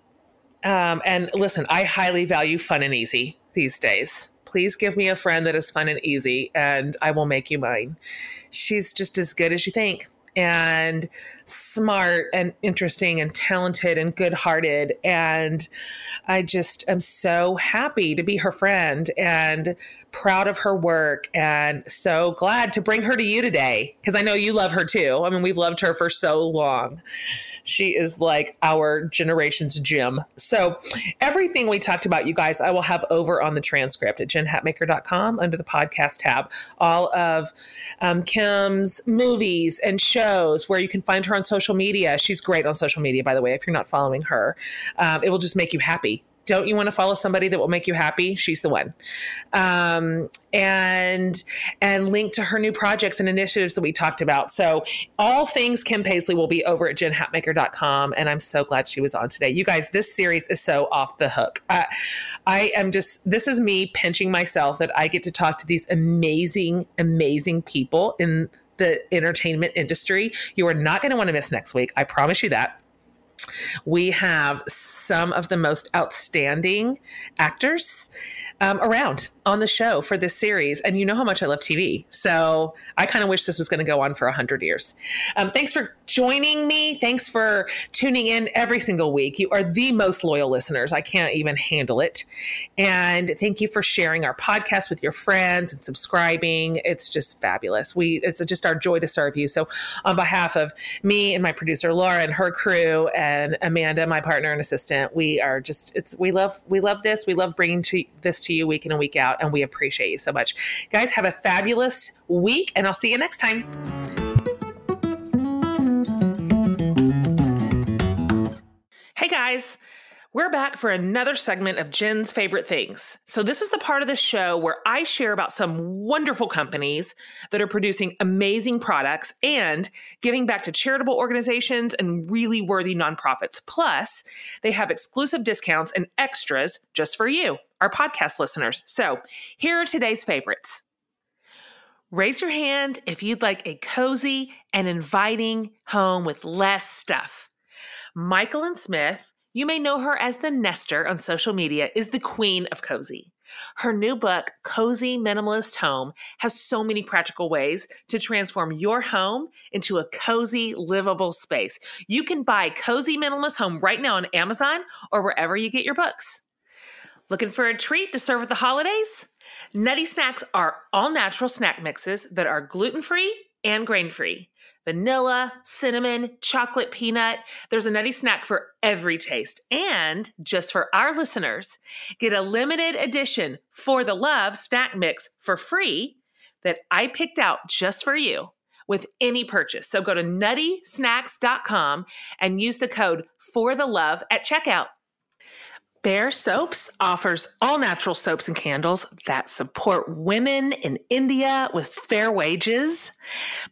[SPEAKER 1] Um, and listen, I highly value fun and easy these days. please give me a friend that is fun and easy, and I will make you mine. She's just as good as you think and smart and interesting and talented and good hearted. And I just am so happy to be her friend and proud of her work and so glad to bring her to you today because I know you love her too. I mean, we've loved her for so long. She is like our generation's gym. So everything we talked about, you guys, I will have over on the transcript at jenhatmaker.com under the podcast tab. All of um, Kim's movies and shows where you can find her on social media. She's great on social media, by the way, if you're not following her. Um, it will just make you happy don't you want to follow somebody that will make you happy? She's the one. Um, and and link to her new projects and initiatives that we talked about. So all things kim paisley will be over at jenhatmaker.com and i'm so glad she was on today. You guys this series is so off the hook. I am just this is me pinching myself that i get to talk to these amazing amazing people in the entertainment industry. You are not going to want to miss next week. I promise you that we have some of the most outstanding actors um, around on the show for this series. And you know how much I love TV. So I kind of wish this was going to go on for 100 years. Um, thanks for joining me. Thanks for tuning in every single week. You are the most loyal listeners. I can't even handle it. And thank you for sharing our podcast with your friends and subscribing. It's just fabulous. We It's just our joy to serve you. So on behalf of me and my producer, Laura, and her crew, and Amanda, my partner and assistant, we are just, it's, we love, we love this. We love bringing to, this to you week in and week out. And we appreciate you so much. Guys, have a fabulous week, and I'll see you next time. Hey guys, we're back for another segment of Jen's favorite things. So, this is the part of the show where I share about some wonderful companies that are producing amazing products and giving back to charitable organizations and really worthy nonprofits. Plus, they have exclusive discounts and extras just for you, our podcast listeners. So, here are today's favorites. Raise your hand if you'd like a cozy and inviting home with less stuff. Myquillyn Smith you may know her as the Nester on social media, is the queen of cozy. Her new book, Cozy Minimalist Home, has so many practical ways to transform your home into a cozy, livable space. You can buy Cozy Minimalist Home right now on Amazon or wherever you get your books. Looking for a treat to serve at the holidays? Nutty Snacks are all natural snack mixes that are gluten free and grain free vanilla, cinnamon, chocolate peanut. There's a nutty snack for every taste. And just for our listeners, get a limited edition for the love snack mix for free that I picked out just for you with any purchase. So go to nuttysnacks.com and use the code for the love at checkout. Bare Soaps offers all natural soaps and candles that support women in India with fair wages.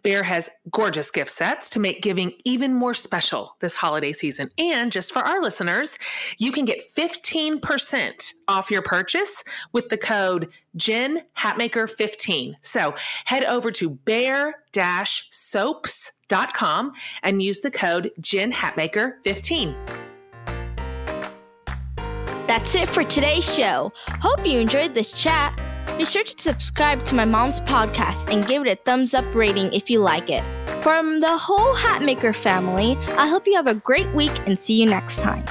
[SPEAKER 1] Bare has gorgeous gift sets to make giving even more special this holiday season. And just for our listeners, you can get 15% off your purchase with the code Jen Hatmaker 15. So head over to bare-soaps.com and use the code Jen Hatmaker 15.
[SPEAKER 2] That's it for today's show. Hope you enjoyed this chat. Be sure to subscribe to my mom's podcast and give it a thumbs up rating if you like it. From the whole Hatmaker family, I hope you have a great week and see you next time.